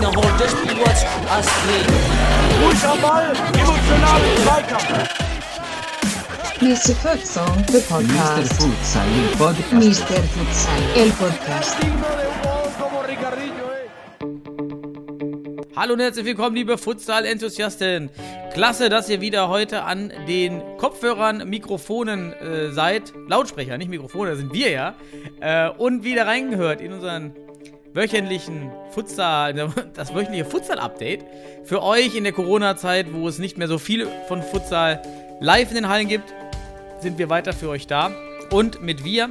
Nach Hall, das Spiel was Astrid. Ruhig am Ball, Zweikampf. Mr. Futsal, the Mr. podcast. Futsal, il podcast. Mr. Futsal, el podcast. Hallo und herzlich willkommen, liebe Futsal-Enthusiasten. Klasse, dass ihr wieder heute an den Kopfhörern, Mikrofonen äh, seid. Lautsprecher, nicht Mikrofone, das sind wir ja. Äh, und wieder reingehört in unseren wöchentlichen Futsal, das wöchentliche Futsal-Update. Für euch in der Corona-Zeit, wo es nicht mehr so viel von Futsal live in den Hallen gibt, sind wir weiter für euch da. Und mit wir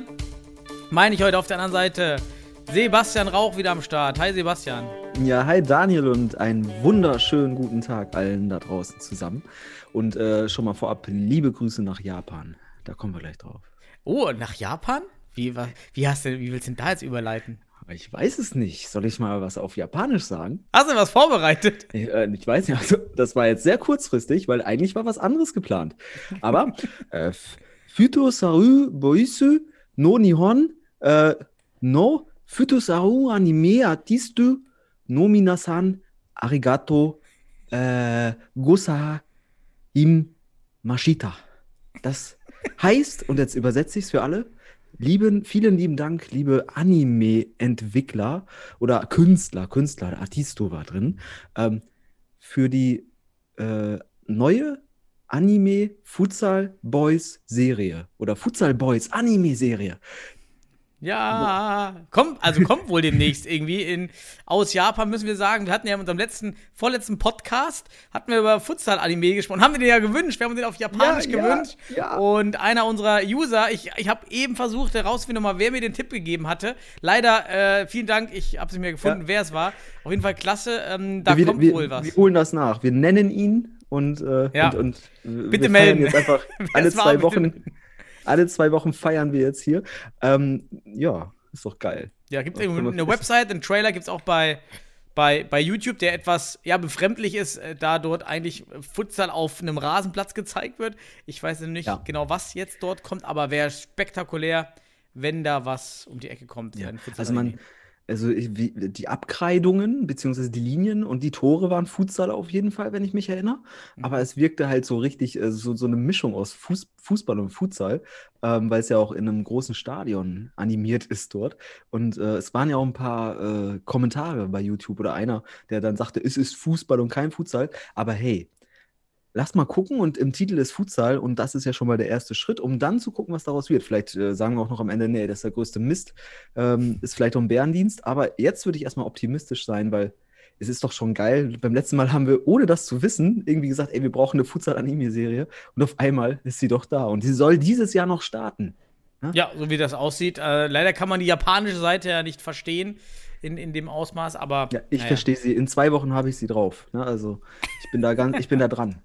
meine ich heute auf der anderen Seite Sebastian Rauch wieder am Start. Hi Sebastian. Ja, hi Daniel und einen wunderschönen guten Tag allen da draußen zusammen. Und äh, schon mal vorab liebe Grüße nach Japan. Da kommen wir gleich drauf. Oh, nach Japan? Wie, wie, hast du, wie willst du denn da jetzt überleiten? Aber ich weiß es nicht. Soll ich mal was auf Japanisch sagen? Hast du was vorbereitet? Ich, äh, ich weiß nicht, also, das war jetzt sehr kurzfristig, weil eigentlich war was anderes geplant. Aber äh, Futo Saru Boisu no Nihon äh, no Futo Saru Anime Artistu no Minasan Arigato äh, Gosa im Mashita. Das heißt, und jetzt übersetze ich es für alle, lieben, vielen lieben Dank, liebe Anime-Entwickler oder Künstler, Künstler, Artisto war drin, ähm, für die äh, neue Anime Futsal Boys Serie oder Futsal Boys Anime Serie. Ja, kommt, also kommt wohl demnächst irgendwie in, aus Japan, müssen wir sagen. Wir hatten ja in unserem letzten, vorletzten Podcast, hatten wir über Futsal-Anime gesprochen, haben wir den ja gewünscht, wir haben den auf Japanisch Ja, gewünscht. ja. Und einer unserer User, ich, ich habe eben versucht herauszufinden, mal, wer mir den Tipp gegeben hatte. Leider, äh, vielen Dank, ich habe es mir gefunden, wer es war. Auf jeden Fall klasse, ähm, da wir, kommt wir, wohl was. Wir holen das nach. Wir nennen ihn und, äh, Ja. und, und Bitte wir melden. jetzt einfach alle zwei Wochen. Alle zwei Wochen feiern wir jetzt hier. Ähm, ja, ist doch geil. Ja, gibt es eine Website, einen Trailer gibt es auch bei, bei, bei YouTube, der etwas ja, befremdlich ist, äh, da dort eigentlich Futsal auf einem Rasenplatz gezeigt wird. Ich weiß nicht Ja. genau, was jetzt dort kommt, aber wäre spektakulär, wenn da was um die Ecke kommt. Ja, also man, also wie, die Abkreidungen beziehungsweise die Linien und die Tore waren Futsal auf jeden Fall, wenn ich mich erinnere. Mhm. Aber es wirkte halt so richtig, äh, so, so eine Mischung aus Fuß, Fußball und Futsal, ähm, weil es ja auch in einem großen Stadion animiert ist dort. Und äh, es waren ja auch ein paar äh, Kommentare bei YouTube oder einer, der dann sagte, es ist Fußball und kein Futsal. Aber hey, Lass mal gucken und im Titel ist Futsal und das ist ja schon mal der erste Schritt, um dann zu gucken, was daraus wird. Vielleicht äh, sagen wir auch noch am Ende, nee, das ist der größte Mist, ähm, ist vielleicht auch ein Bärendienst, aber jetzt würde ich erstmal optimistisch sein, weil es ist doch schon geil. Beim letzten Mal haben wir, ohne das zu wissen, irgendwie gesagt, ey, wir brauchen eine Futsal-Anime-Serie und auf einmal ist sie doch da und sie soll dieses Jahr noch starten. Ja, so wie das aussieht. Äh, leider kann man die japanische Seite ja nicht verstehen in, in dem Ausmaß, aber. Ja, ich naja. verstehe sie. In zwei Wochen habe ich sie drauf. Ne? Also ich bin da ganz, ich bin da dran.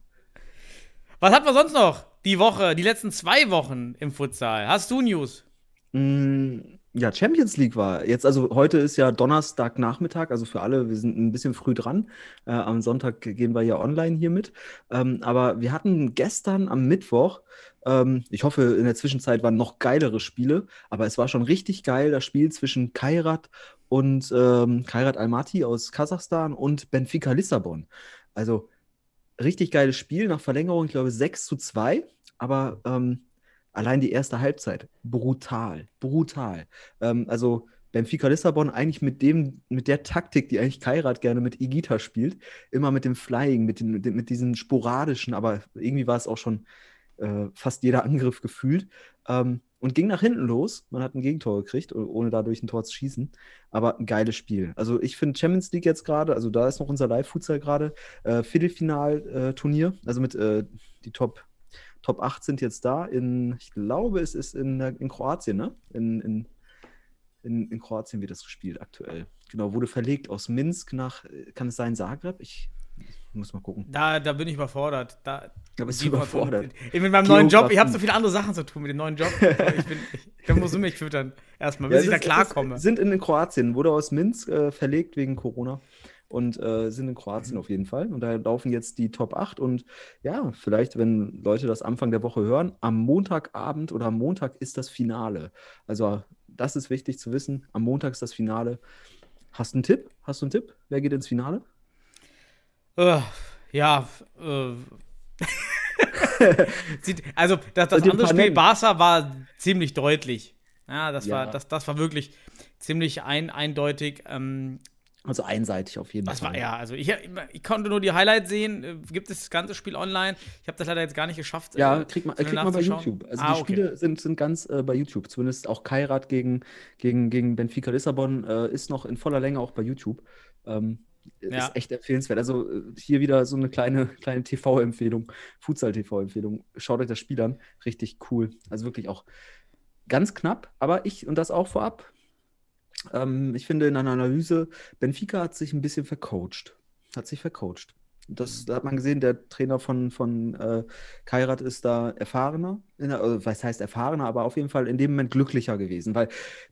Was hatten wir sonst noch die Woche, die letzten zwei Wochen im Futsal? Hast du News? Mm, Ja, Champions League war jetzt, also heute ist ja Donnerstagnachmittag, also für alle, wir sind ein bisschen früh dran. Äh, am Sonntag gehen wir ja online hier mit. Ähm, aber wir hatten gestern am Mittwoch, ähm, ich hoffe, in der Zwischenzeit waren noch geilere Spiele, aber es war schon richtig geil, das Spiel zwischen Kairat und ähm, Kairat Almaty aus Kasachstan und Benfica Lissabon. Also richtig geiles Spiel nach Verlängerung, ich glaube 6 zu 2, aber ähm, allein die erste Halbzeit, brutal, brutal. Ähm, also Benfica Lissabon eigentlich mit dem, mit der Taktik, die eigentlich Kairat gerne mit Igita spielt, immer mit dem Flying, mit, den, mit, den- mit diesen sporadischen, aber irgendwie war es auch schon äh, fast jeder Angriff gefühlt. Ähm, und ging nach hinten los. Man hat ein Gegentor gekriegt, oh- ohne dadurch ein Tor zu schießen. Aber ein geiles Spiel. Also ich finde Champions League jetzt gerade, also da ist noch unser Live-Futsal gerade, äh, Viertelfinal-Turnier, also mit äh, die Top, Top 8 sind jetzt da in, ich glaube, es ist in, in Kroatien, ne? In, in, in, in Kroatien wird das gespielt aktuell. Genau, wurde verlegt aus Minsk nach, äh, kann es sein, Zagreb? Ich muss mal gucken. Da, da bin ich überfordert. Da, Da bist du überfordert. Ich mit meinem neuen Job, ich habe so viele andere Sachen zu tun mit dem neuen Job. Ich bin, ich, da musst du mich füttern. Erstmal, bis Ja, ich da ist- klarkomme. es Sind in Kroatien, wurde aus Minsk äh, verlegt wegen Corona. und äh, sind in Kroatien auf jeden Fall. Und da laufen jetzt die Top 8 und ja, vielleicht, wenn Leute das Anfang der Woche hören, am Montagabend oder am Montag ist das Finale. Also das ist wichtig zu wissen. Am Montag ist das Finale. Hast du einen Tipp? Hast du einen Tipp? Wer geht ins Finale? Äh, ja, äh. Also das, das andere Spiel? Barca war ziemlich deutlich. Ja, das, Ja. War, das, das war wirklich ziemlich ein, eindeutig. Ähm, Also einseitig auf jeden das Fall. war, ja, also ich, ich konnte nur die Highlights sehen. Äh, Gibt es das ganze Spiel online? Ich habe das leider jetzt gar nicht geschafft. Ja, äh, kriegt man, schnell kriegt man bei. YouTube. Also Ah, die okay. Spiele sind, sind ganz äh, bei YouTube. Zumindest auch Kairat gegen, gegen, gegen Benfica Lissabon äh, ist noch in voller Länge auch bei YouTube. Ähm, Ja. Ist echt empfehlenswert. Also äh, hier wieder so eine kleine, kleine TV-Empfehlung, Futsal-TV-Empfehlung. Schaut euch das Spiel an. Richtig cool. Also wirklich auch ganz knapp, aber ich, und das auch vorab, ähm, ich finde in einer Analyse, Benfica hat sich ein bisschen vercoacht. Hat sich vercoacht. Das da hat man gesehen, der Trainer von, von äh, Kairat ist da erfahrener. Der, also, was heißt erfahrener, aber auf jeden Fall in dem Moment glücklicher gewesen, weil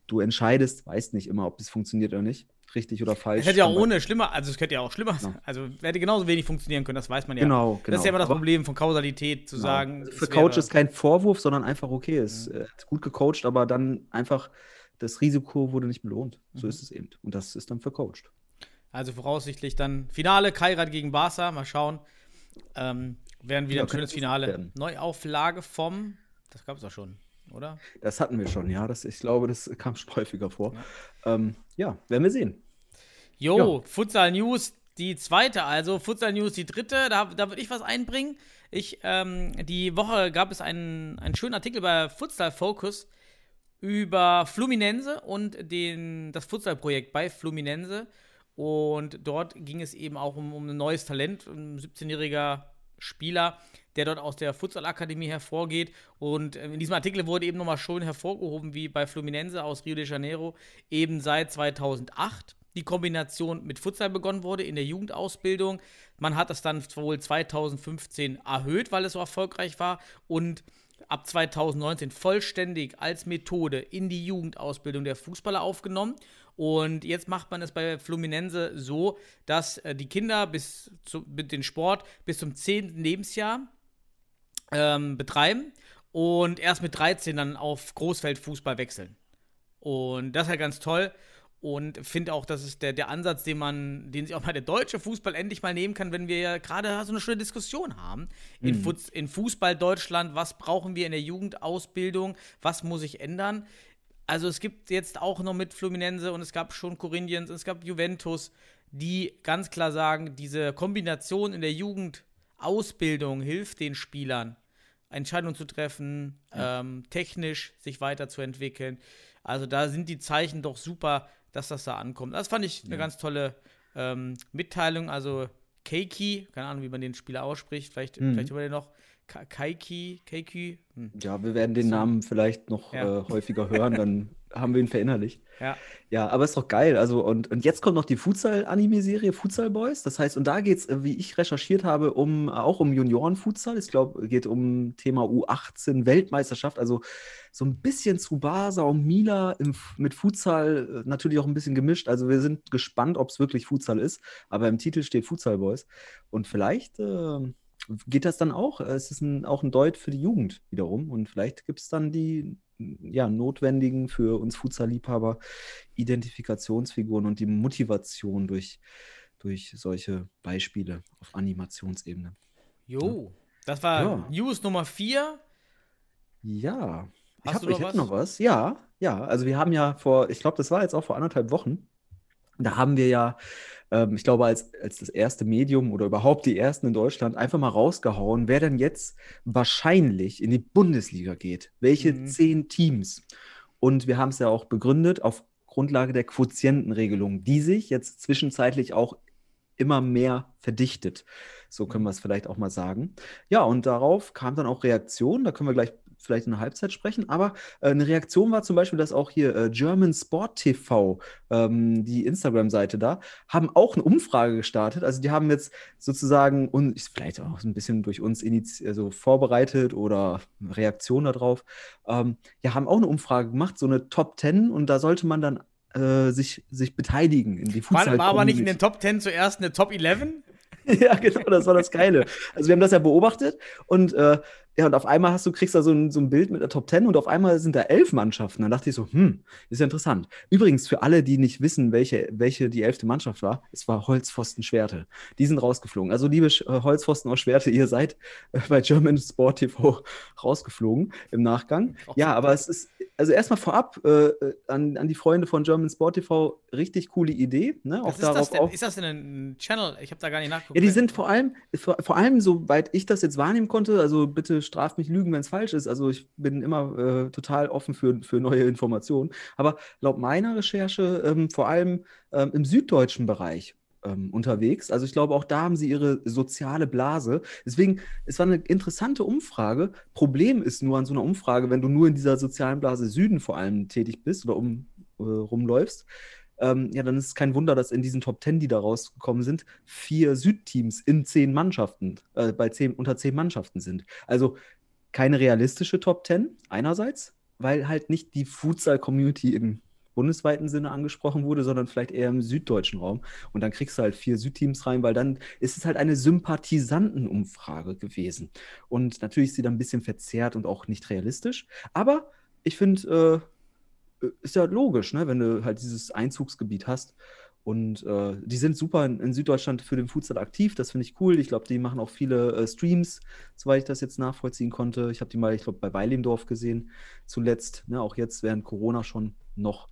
du entscheidest, weißt nicht immer, ob es funktioniert oder nicht. Richtig oder falsch. Es hätte ja auch ohne schlimmer, also es könnte ja auch schlimmer sein. Ja. Also hätte genauso wenig funktionieren können, das weiß man ja. Genau, Das genau. ist ja immer das Problem von Kausalität, zu Genau. sagen. Also für Coach ist kein Vorwurf, sondern einfach okay. Es äh, hat gut gecoacht, aber dann einfach das Risiko wurde nicht belohnt. So Mhm. ist es eben. Und das ist dann vercoacht. Also voraussichtlich dann Finale, Kairat gegen Barca, mal schauen. Ähm, werden wieder Ja, ein schönes Finale. Neuauflage vom, das gab es doch schon, oder? Das hatten wir schon, ja. Das, ich glaube, das kam schon häufiger vor. Ja, ähm, ja werden wir sehen. Jo, Futsal News, die zweite, also Futsal News, die dritte, da, da würde ich was einbringen. Ich, ähm, die Woche gab es einen, einen schönen Artikel bei Futsal Focus über Fluminense und den, das Futsal-Projekt bei Fluminense. Und dort ging es eben auch um, um ein neues Talent, ein 17-jähriger Spieler, der dort aus der Futsal-Akademie hervorgeht. Und äh, in diesem Artikel wurde eben nochmal schön hervorgehoben, wie bei Fluminense aus Rio de Janeiro eben seit 2008 die Kombination mit Futsal begonnen wurde in der Jugendausbildung. Man hat das dann wohl 2015 erhöht, weil es so erfolgreich war und ab 2019 vollständig als Methode in die Jugendausbildung der Fußballer aufgenommen. Und jetzt macht man es bei Fluminense so, dass äh, die Kinder bis zu, mit den Sport bis zum 10. Lebensjahr ähm, betreiben und erst mit 13 dann auf Großfeldfußball wechseln. Und das ist halt ganz toll. Und finde auch, das ist der, der Ansatz, den man, den sich auch mal der deutsche Fußball endlich mal nehmen kann, wenn wir ja gerade so eine schöne Diskussion haben. In, Futs, in Fußball Deutschland, was brauchen wir in der Jugendausbildung, was muss sich ändern? Also es gibt jetzt auch noch mit Fluminense und es gab schon Corinthians und es gab Juventus, die ganz klar sagen, diese Kombination in der Jugendausbildung hilft den Spielern, Entscheidungen zu treffen, ähm, technisch sich weiterzuentwickeln. Also da sind die Zeichen doch super, dass das da ankommt. Das fand ich eine ganz tolle ähm, Mitteilung. Also Keiki, keine Ahnung, wie man den Spieler ausspricht, vielleicht, Mhm. vielleicht über den noch Ka- Kaiki, Keiki, hm. Ja, wir werden den Namen vielleicht noch Ja. äh, häufiger hören, dann haben wir ihn verinnerlicht. ja. Ja, aber ist doch geil. Also, und, und jetzt kommt noch die Futsal-Anime-Serie Futsal Boys. Das heißt, und da geht es, wie ich recherchiert habe, um auch um Junioren-Futsal. Ich glaube, geht um Thema U18-Weltmeisterschaft. Also so ein bisschen Tsubasa und Mila im, mit Futsal äh, natürlich auch ein bisschen gemischt. Also wir sind gespannt, ob es wirklich Futsal ist. Aber im Titel steht Futsal Boys. Und vielleicht äh, geht das dann auch. Es ist ein, auch ein Deut für die Jugend wiederum. Und vielleicht gibt es dann die ja, notwendigen für uns Futsal-Liebhaber Identifikationsfiguren und die Motivation durch, durch solche Beispiele auf Animationsebene. Jo, das war Ja. News Nummer 4. Ja, ich, Hast hab, du noch ich was? noch was. Ja, ja, also wir haben ja vor, ich glaube, das war jetzt auch vor anderthalb Wochen, da haben wir ja, ähm, ich glaube, als, als das erste Medium oder überhaupt die ersten in Deutschland einfach mal rausgehauen, wer denn jetzt wahrscheinlich in die Bundesliga geht. Welche Mhm. zehn Teams? Und wir haben es ja auch begründet auf Grundlage der Quotientenregelung, die sich jetzt zwischenzeitlich auch immer mehr verdichtet. So können wir es vielleicht auch mal sagen. Ja, und darauf kam dann auch Reaktion. Da können wir gleich vielleicht in der Halbzeit sprechen. Aber äh, eine Reaktion war zum Beispiel, dass auch hier äh, German Sport TV, ähm, die Instagram-Seite da, haben auch eine Umfrage gestartet. Also die haben jetzt sozusagen und ist vielleicht auch so ein bisschen durch uns also vorbereitet oder Reaktion darauf. Ähm, ja, haben auch eine Umfrage gemacht, so eine Top 10 und da sollte man dann äh, sich, sich beteiligen in die War, Futsal. war aber nicht in den Top 10 zuerst eine Top 11? Ja, genau, das war das Geile. Also wir haben das ja beobachtet und äh, ja, und auf einmal hast du, kriegst da so ein, so ein Bild mit der Top 10 und auf einmal sind da elf Mannschaften. Dann dachte ich so, hm, ist ja interessant. Übrigens, für alle, die nicht wissen, welche, welche die elfte Mannschaft war, es war Holzpfosten Schwerte. Die sind rausgeflogen. Also, liebe Sch- äh, Holzpfosten aus Schwerte, ihr seid äh, bei German Sport TV rausgeflogen im Nachgang. Ja, aber es ist, also erstmal vorab äh, äh, an, an die Freunde von German Sport TV, richtig coole Idee. Ne? Auch ist das darauf denn? auf- Ist das denn ein Channel? Ich habe da gar nicht nachgeguckt. ja, die sind vor allem, vor, vor allem, soweit ich das jetzt wahrnehmen konnte, also bitte straft mich Lügen, wenn es falsch ist. Also ich bin immer äh, total offen für, für neue Informationen. Aber laut meiner Recherche ähm, vor allem ähm, im süddeutschen Bereich ähm, unterwegs. Also ich glaube, auch da haben sie ihre soziale Blase. Deswegen, es war eine interessante Umfrage. Problem ist nur an so einer Umfrage, wenn du nur in dieser sozialen Blase Süden vor allem tätig bist oder um, äh, rumläufst, ähm, ja, dann ist es kein Wunder, dass in diesen Top Ten, die da rausgekommen sind, vier Südteams in zehn Mannschaften, äh, bei zehn, unter zehn Mannschaften sind. Also keine realistische Top Ten einerseits, weil halt nicht die Futsal-Community im bundesweiten Sinne angesprochen wurde, sondern vielleicht eher im süddeutschen Raum. Und dann kriegst du halt vier Südteams rein, weil dann ist es halt eine Sympathisantenumfrage gewesen. Und natürlich ist sie dann ein bisschen verzerrt und auch nicht realistisch. Aber ich finde, äh, ist ja logisch, ne, wenn du halt dieses Einzugsgebiet hast. Und äh, die sind super in, in Süddeutschland für den Futsal aktiv. Das finde ich cool. Ich glaube, die machen auch viele äh, Streams, soweit ich das jetzt nachvollziehen konnte. Ich habe die mal, ich glaube, bei Weilimdorf gesehen zuletzt. Ne, auch jetzt während Corona schon noch.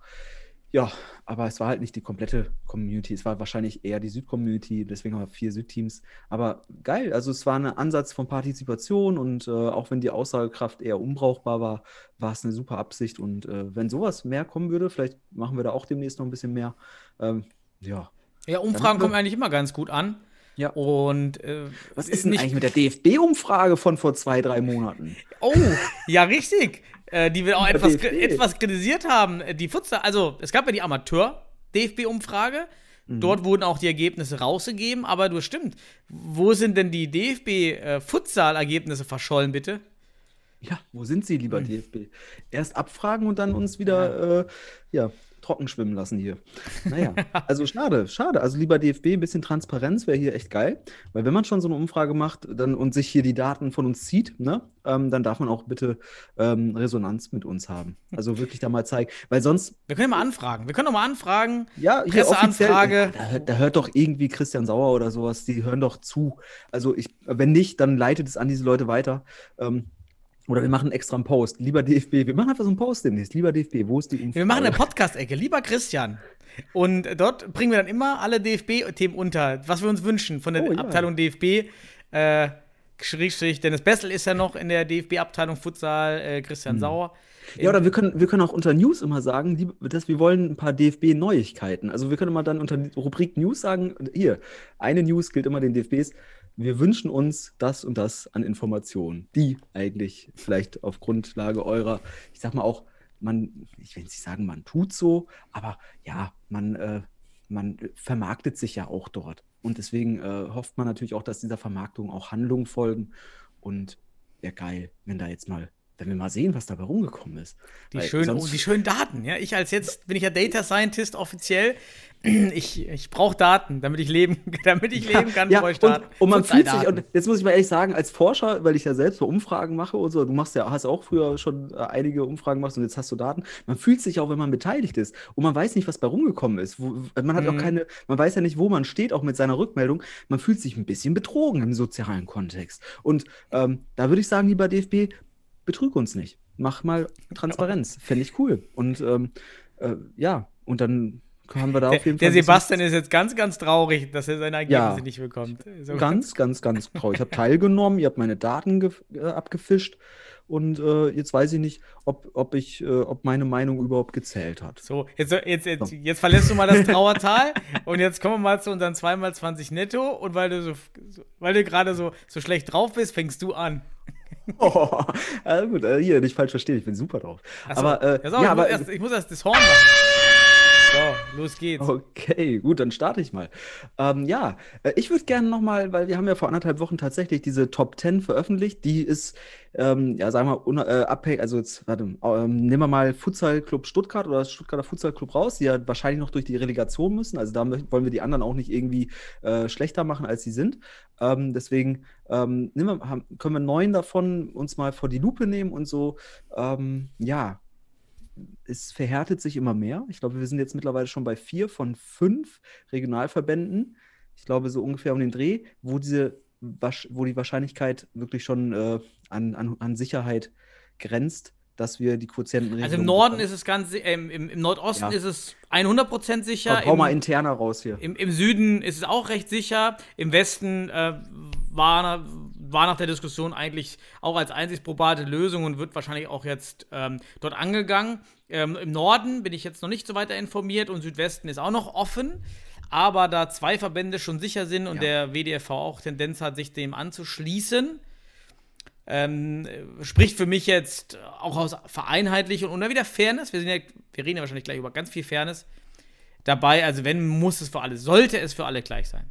Ja, aber es war halt nicht die komplette Community. Es war wahrscheinlich eher die Süd-Community. Deswegen haben wir vier Südteams. Aber geil. Also es war ein Ansatz von Partizipation und äh, auch wenn die Aussagekraft eher unbrauchbar war, war es eine super Absicht. Und äh, wenn sowas mehr kommen würde, vielleicht machen wir da auch demnächst noch ein bisschen mehr. Ähm, ja. ja, Umfragen kommen eigentlich immer ganz gut an. Ja. Und äh, Was ist denn eigentlich mit der DFB-Umfrage von vor zwei, drei Monaten? Oh, ja, richtig. Äh, die wir auch etwas, etwas kritisiert haben. Äh, Die Futsal, also es gab ja die Amateur-DFB-Umfrage. Mhm. Dort wurden auch die Ergebnisse rausgegeben, aber du stimmt. Wo sind denn die DFB-Futsal-Ergebnisse verschollen, bitte? Ja, wo sind sie, lieber DFB? Erst abfragen und dann uns wieder, äh, ja, trocken schwimmen lassen hier. Naja, also schade, schade. Also lieber DFB, ein bisschen Transparenz wäre hier echt geil. Weil wenn man schon so eine Umfrage macht dann, und sich hier die Daten von uns zieht, ne, ähm, dann darf man auch bitte ähm, Resonanz mit uns haben. Also wirklich da mal zeigen. Weil sonst, Wir können ja mal anfragen. Wir können doch mal anfragen. ja, hier Presseanfrage. Da, hört- da hört doch irgendwie Christian Sauer oder sowas, die hören doch zu. Also ich, wenn nicht, dann leitet es an diese Leute weiter. Ähm, oder wir machen extra einen Post. Lieber DFB, wir machen einfach so einen Post demnächst. Lieber DFB, wo ist die Umfrage? Wir machen eine Podcast-Ecke, lieber Christian. Und dort bringen wir dann immer alle DFB-Themen unter, was wir uns wünschen von der Oh, ja. Abteilung DFB. Äh, Schrägstrich, Dennis Bessel ist ja noch in der DFB-Abteilung Futsal, äh, Christian Sauer. Hm. Ja, oder wir können, wir können auch unter News immer sagen, die, dass wir wollen ein paar DFB-Neuigkeiten. Also wir können immer dann unter Rubrik News sagen, hier, eine News gilt immer den DFBs. Wir wünschen uns das und das an Informationen, die eigentlich vielleicht auf Grundlage eurer, ich sag mal auch, man, ich will nicht sagen, man tut so, aber ja, man, äh, man vermarktet sich ja auch dort. Und deswegen äh, hofft man natürlich auch, dass dieser Vermarktung auch Handlungen folgen. Und wäre geil, wenn da jetzt mal, wenn wir mal sehen, was dabei rumgekommen ist. Die schönen, oh, die schönen Daten, ja. Ich als jetzt bin ich ja Data Scientist offiziell. Ich, ich brauche Daten, damit ich leben, damit ich leben kann, ja, bevor ich und, starte. und man fühlt sich, und jetzt muss ich mal ehrlich sagen, als Forscher, weil ich ja selbst so Umfragen mache und so, du machst ja, hast auch früher schon äh, einige Umfragen gemacht und jetzt hast du Daten, man fühlt sich auch, wenn man beteiligt ist und man weiß nicht, was bei rumgekommen ist. Man hat auch Mhm. keine, man weiß ja nicht, wo man steht, auch mit seiner Rückmeldung. Man fühlt sich ein bisschen betrogen im sozialen Kontext. Und ähm, da würde ich sagen, lieber DFB, betrüg uns nicht. Mach mal Transparenz. Fände ich cool. Und ähm, äh, ja, und dann haben wir da der, auf jeden der Fall. bisschen- Sebastian ist jetzt ganz, ganz traurig, dass er seine Ergebnisse Ja. nicht bekommt. So. Ganz, ganz, ganz traurig. Ich habe teilgenommen, ihr habt meine Daten äh, abgefischt und äh, jetzt weiß ich nicht, ob, ob, ich, äh, ob meine Meinung überhaupt gezählt hat. So, jetzt, jetzt, jetzt, So. jetzt verlässt du mal das Trauertal und jetzt kommen wir mal zu unseren 2x20 netto und weil du so, weil du gerade so, so schlecht drauf bist, fängst du an. Oh, äh, gut, hier, nicht falsch verstehen, ich bin super drauf. So. aber, äh, ja, aber erst, ich muss erst das Horn machen. So, los geht's. Okay, gut, dann starte ich mal. Ähm, ja, äh, ich würde gerne nochmal, weil wir haben ja vor anderthalb Wochen tatsächlich diese Top 10 veröffentlicht. Die ist, ähm, ja, sagen wir mal, äh, abhängig, also jetzt, warte, ähm, nehmen wir mal Futsal Club Stuttgart oder Stuttgarter Futsal Club raus, die ja wahrscheinlich noch durch die Relegation müssen. Also da wollen wir die anderen auch nicht irgendwie äh, schlechter machen, als sie sind. Ähm, deswegen ähm, wir, haben, können wir neun davon uns mal vor die Lupe nehmen und so, ähm, ja, es verhärtet sich immer mehr. Ich glaube, wir sind jetzt mittlerweile schon bei vier von fünf Regionalverbänden. Ich glaube, so ungefähr um den Dreh, wo diese wo die Wahrscheinlichkeit wirklich schon äh, an, an, an Sicherheit grenzt, dass wir die Quotienten Also im Norden bekommen. ist es ganz, äh, im, im, Nordosten ja. ist es 100% sicher. Hau mal interner raus hier. Im, Im, Süden ist es auch recht sicher. Im Westen äh, war, war nach der Diskussion eigentlich auch als einzig probate Lösung und wird wahrscheinlich auch jetzt ähm, dort angegangen. Ähm, Im Norden bin ich jetzt noch nicht so weiter informiert und Südwesten ist auch noch offen. Aber da zwei Verbände schon sicher sind und ja. der WDFV auch Tendenz hat, sich dem anzuschließen, ähm, spricht für mich jetzt auch aus Vereinheitlichung und wieder Fairness. Wir, sind ja, wir reden ja wahrscheinlich gleich über ganz viel Fairness dabei. Also, wenn, muss es für alle, sollte es für alle gleich sein.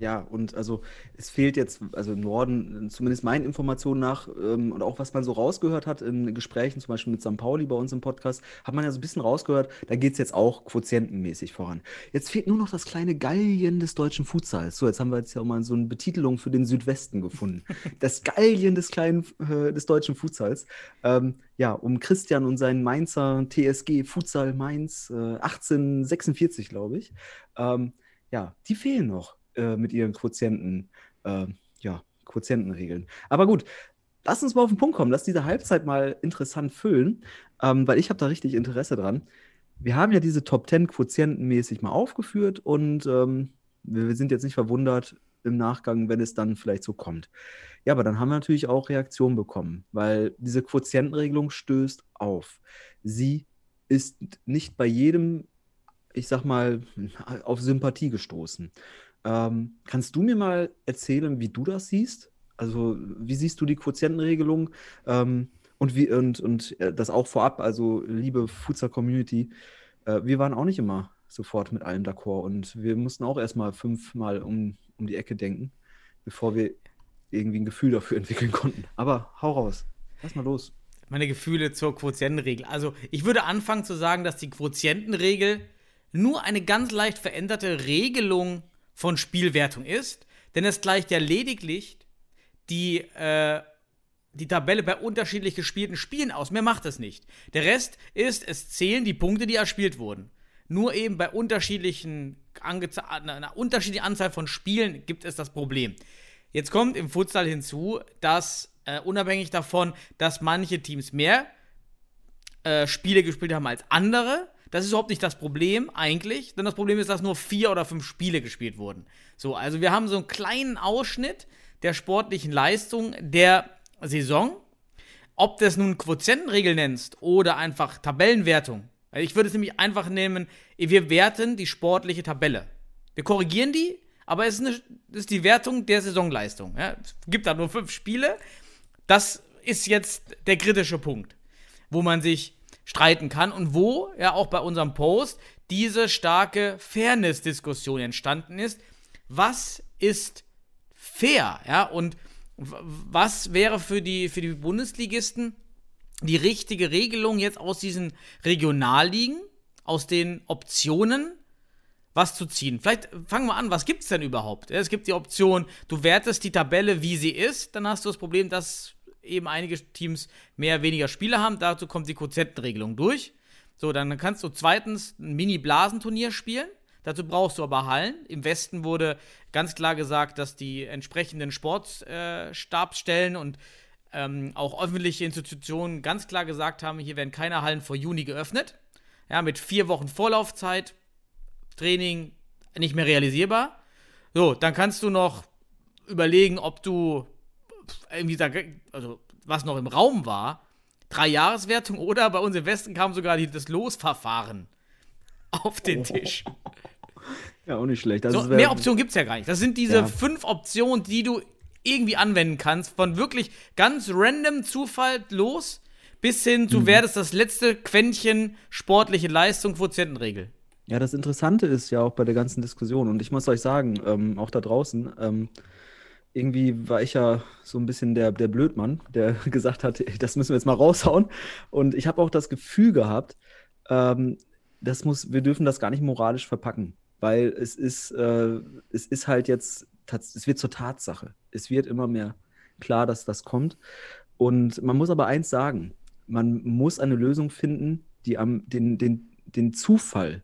Ja, und also es fehlt jetzt, also im Norden, zumindest meinen Informationen nach, ähm, und auch was man so rausgehört hat in Gesprächen, zum Beispiel mit St. Pauli bei uns im Podcast, hat man ja so ein bisschen rausgehört, da geht es jetzt auch quotientenmäßig voran. Jetzt fehlt nur noch das kleine Gallien des deutschen Futsals. So, jetzt haben wir jetzt ja auch mal so eine Betitelung für den Südwesten gefunden. Das Gallien des kleinen, äh, des deutschen Futsals. Ähm, ja, um Christian und seinen Mainzer TSG Futsal Mainz äh, 1846, glaube ich. Ähm, ja, die fehlen noch. Äh, mit ihren Quotienten, äh, ja, Quotientenregeln. Aber gut, lass uns mal auf den Punkt kommen. Lass diese Halbzeit mal interessant füllen, ähm, weil ich habe da richtig Interesse dran. Wir haben ja diese Top 10 quotientenmäßig mal aufgeführt und ähm, wir sind jetzt nicht verwundert im Nachgang, wenn es dann vielleicht so kommt. Ja, aber dann haben wir natürlich auch Reaktionen bekommen, weil diese Quotientenregelung stößt auf. Sie ist nicht bei jedem, ich sag mal, auf Sympathie gestoßen. Ähm, kannst du mir mal erzählen, wie du das siehst? Also, wie siehst du die Quotientenregelung? Ähm, und, wie, und, und äh, das auch vorab, also liebe Futsal-Community, äh, wir waren auch nicht immer sofort mit allem d'accord und wir mussten auch erstmal fünfmal um, um die Ecke denken, bevor wir irgendwie ein Gefühl dafür entwickeln konnten. Aber hau raus, lass mal los. Meine Gefühle zur Quotientenregel. Also, ich würde anfangen zu sagen, dass die Quotientenregel nur eine ganz leicht veränderte Regelung von Spielwertung ist, denn es gleicht ja lediglich die, äh, die Tabelle bei unterschiedlich gespielten Spielen aus. Mehr macht es nicht. Der Rest ist, es zählen die Punkte, die erspielt wurden. Nur eben bei unterschiedlichen, einer unterschiedlichen Anzahl von Spielen gibt es das Problem. Jetzt kommt im Futsal hinzu, dass äh, unabhängig davon, dass manche Teams mehr äh, Spiele gespielt haben als andere, das ist überhaupt nicht das Problem eigentlich, denn das Problem ist, dass nur vier oder fünf Spiele gespielt wurden. So, also wir haben so einen kleinen Ausschnitt der sportlichen Leistung der Saison. Ob du es nun Quotientenregel nennst oder einfach Tabellenwertung. Ich würde es nämlich einfach nehmen, wir werten die sportliche Tabelle. Wir korrigieren die, aber es ist, eine, ist die Wertung der Saisonleistung. Ja, es gibt da nur fünf Spiele. Das ist jetzt der kritische Punkt, wo man sich streiten kann und wo ja auch bei unserem Post diese starke Fairness-Diskussion entstanden ist. Was ist fair? Ja, und was wäre für die, für die Bundesligisten die richtige Regelung jetzt aus diesen Regionalligen, aus den Optionen, was zu ziehen? Vielleicht fangen wir an, was gibt es denn überhaupt? Es gibt die Option, du wertest die Tabelle, wie sie ist, dann hast du das Problem, dass eben einige Teams mehr, weniger Spieler haben. Dazu kommt die Quotientenregelung durch. So, dann kannst du zweitens ein Mini-Blasenturnier spielen. Dazu brauchst du aber Hallen. Im Westen wurde ganz klar gesagt, dass die entsprechenden Sportstabsstellen äh, und ähm, auch öffentliche Institutionen ganz klar gesagt haben, hier werden keine Hallen vor Juni geöffnet. Ja, mit vier Wochen Vorlaufzeit, Training nicht mehr realisierbar. So, dann kannst du noch überlegen, ob du irgendwie da, also was noch im Raum war, drei Jahreswertung oder bei uns im Westen kam sogar die, das Losverfahren auf den oh. Tisch. Ja, auch nicht schlecht. So, mehr Optionen gibt es ja gar nicht. Das sind diese ja. fünf Optionen, die du irgendwie anwenden kannst, von wirklich ganz random Zufall los bis hin, du mhm. werdest das letzte Quäntchen sportliche Leistung Quotientenregel. Ja, das Interessante ist ja auch bei der ganzen Diskussion, und ich muss euch sagen, ähm, auch da draußen, ähm, irgendwie war ich ja so ein bisschen der, der Blödmann, der gesagt hat, das müssen wir jetzt mal raushauen. Und ich habe auch das Gefühl gehabt, ähm, das muss, wir dürfen das gar nicht moralisch verpacken, weil es ist, äh, es ist halt jetzt, es wird zur Tatsache. Es wird immer mehr klar, dass das kommt. Und man muss aber eins sagen, man muss eine Lösung finden, die am, den, den, den Zufall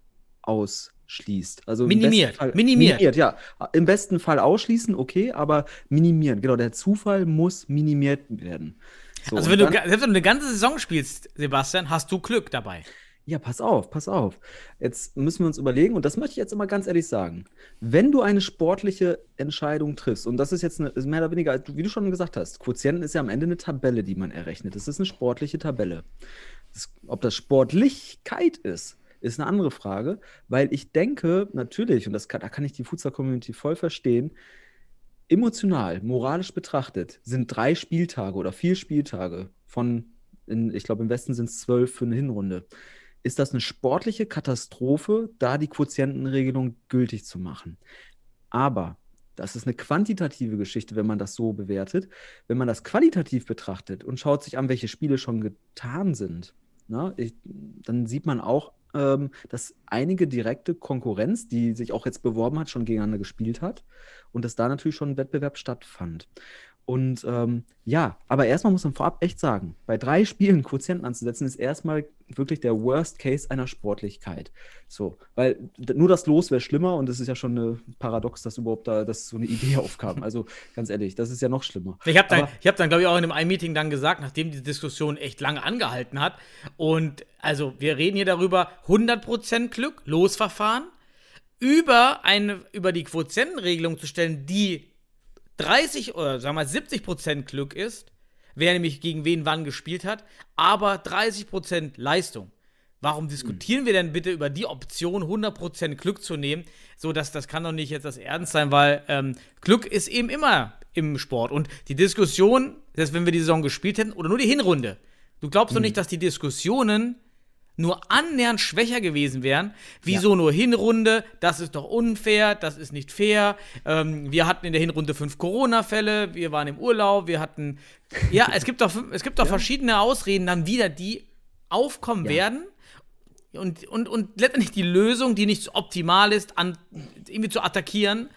ausschließt. Also im Minimiert, Fall, minimiert. minimiert. Ja, im besten Fall ausschließen, okay, aber minimieren. Genau, der Zufall muss minimiert werden. So, also wenn du, dann- ga- selbst wenn du eine ganze Saison spielst, Sebastian, hast du Glück dabei. Ja, pass auf, pass auf. Jetzt müssen wir uns überlegen, und das möchte ich jetzt immer ganz ehrlich sagen. Wenn du eine sportliche Entscheidung triffst, und das ist jetzt eine, ist mehr oder weniger, wie du schon gesagt hast, Quotienten ist ja am Ende eine Tabelle, die man errechnet. Das ist eine sportliche Tabelle. Das, ob das Sportlichkeit ist, ist eine andere Frage, weil ich denke, natürlich, und das kann, da kann ich die Futsal-Community voll verstehen, emotional, moralisch betrachtet, sind drei Spieltage oder vier Spieltage von, in, ich glaube, im Westen sind es zwölf für eine Hinrunde. Ist das eine sportliche Katastrophe, da die Quotientenregelung gültig zu machen? Aber das ist eine quantitative Geschichte, wenn man das so bewertet. Wenn man das qualitativ betrachtet und schaut sich an, welche Spiele schon getan sind, na, ich, dann sieht man auch, ähm, dass einige direkte Konkurrenz, die sich auch jetzt beworben hat, schon gegeneinander gespielt hat und dass da natürlich schon ein Wettbewerb stattfand. Und ähm, ja, aber erstmal muss man vorab echt sagen, bei drei Spielen Quotienten anzusetzen, ist erstmal wirklich der Worst Case einer Sportlichkeit. So, weil nur das Los wäre schlimmer und es ist ja schon eine Paradox, dass überhaupt da dass so eine Idee aufkam. Also ganz ehrlich, das ist ja noch schlimmer. Ich habe dann, Aber- ich hab dann glaube ich, auch in einem Ein-Meeting dann gesagt, nachdem die Diskussion echt lange angehalten hat. Und also, wir reden hier darüber: 100% Glück, Losverfahren, über, eine, über die Quotientenregelung zu stellen, die 30 oder sagen wir mal 70% Glück ist, wer nämlich gegen wen wann gespielt hat, aber 30% Leistung. Warum diskutieren wir denn bitte über die Option, 100% Glück zu nehmen? So, dass das kann doch nicht jetzt das Ernst sein, weil ähm, Glück ist eben immer im Sport. Und die Diskussion, selbst wenn wir die Saison gespielt hätten, oder nur die Hinrunde, du glaubst doch nicht, dass die Diskussionen nur annähernd schwächer gewesen wären. Wieso nur Hinrunde? Das ist doch unfair, das ist nicht fair. Ähm, wir hatten in der Hinrunde fünf Corona-Fälle, wir waren im Urlaub, wir hatten. Ja, es gibt doch, es gibt doch verschiedene Ausreden dann wieder, die aufkommen Ja. werden. Und, und, und letztendlich die Lösung, die nicht so optimal ist, an, irgendwie zu attackieren.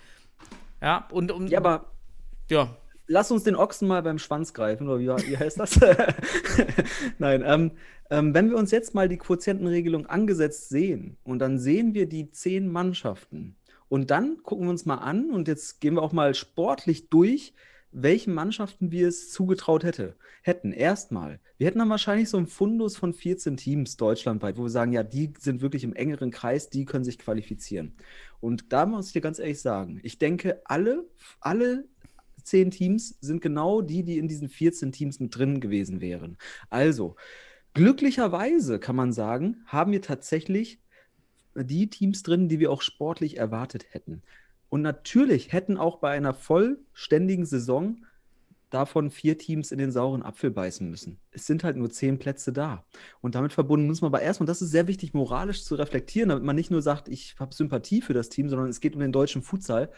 Ja, und um. Ja, aber ja. lass uns den Ochsen mal beim Schwanz greifen, oder wie, wie heißt das? Nein, ähm, ähm, wenn wir uns jetzt mal die Quotientenregelung angesetzt sehen und dann sehen wir die zehn Mannschaften und dann gucken wir uns mal an und jetzt gehen wir auch mal sportlich durch, welchen Mannschaften wir es zugetraut hätte, hätten. Erstmal, wir hätten dann wahrscheinlich so einen Fundus von 14 Teams deutschlandweit, wo wir sagen, ja, die sind wirklich im engeren Kreis, die können sich qualifizieren. Und da muss ich dir ganz ehrlich sagen, ich denke, alle, alle zehn Teams sind genau die, die in diesen 14 Teams mit drin gewesen wären. Also, glücklicherweise kann man sagen, haben wir tatsächlich die Teams drin, die wir auch sportlich erwartet hätten. Und natürlich hätten auch bei einer vollständigen Saison davon vier Teams in den sauren Apfel beißen müssen. Es sind halt nur zehn Plätze da. Und damit verbunden muss man aber erstmal, das ist sehr wichtig, moralisch zu reflektieren, damit man nicht nur sagt, ich habe Sympathie für das Team, sondern es geht um den deutschen Futsal.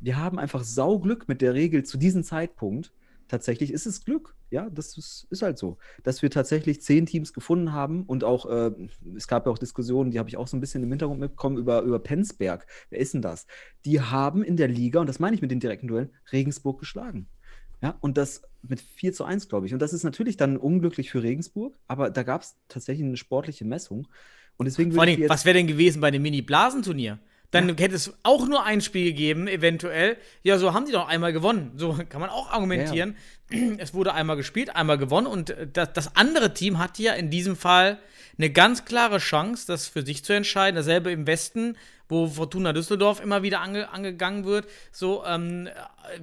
Wir haben einfach Sauglück mit der Regel zu diesem Zeitpunkt. Tatsächlich ist es Glück, ja, das ist, ist halt so, dass wir tatsächlich zehn Teams gefunden haben und auch, äh, es gab ja auch Diskussionen, die habe ich auch so ein bisschen im Hintergrund mitbekommen, über, über Penzberg. Wer ist denn das? Die haben in der Liga, und das meine ich mit den direkten Duellen, Regensburg geschlagen. Ja, und das mit 4 zu 1, glaube ich. Und das ist natürlich dann unglücklich für Regensburg, aber da gab es tatsächlich eine sportliche Messung. Und deswegen Vor allem, was wäre denn gewesen bei dem Mini-Blasenturnier? Dann hätte es auch nur ein Spiel gegeben, eventuell. Ja, so haben die doch einmal gewonnen. So kann man auch argumentieren. Es wurde einmal gespielt, einmal gewonnen und äh, das, das andere Team hatte ja in diesem Fall eine ganz klare Chance, das für sich zu entscheiden. Dasselbe im Westen, wo Fortuna Düsseldorf immer wieder ange, angegangen wird. So, ähm, äh,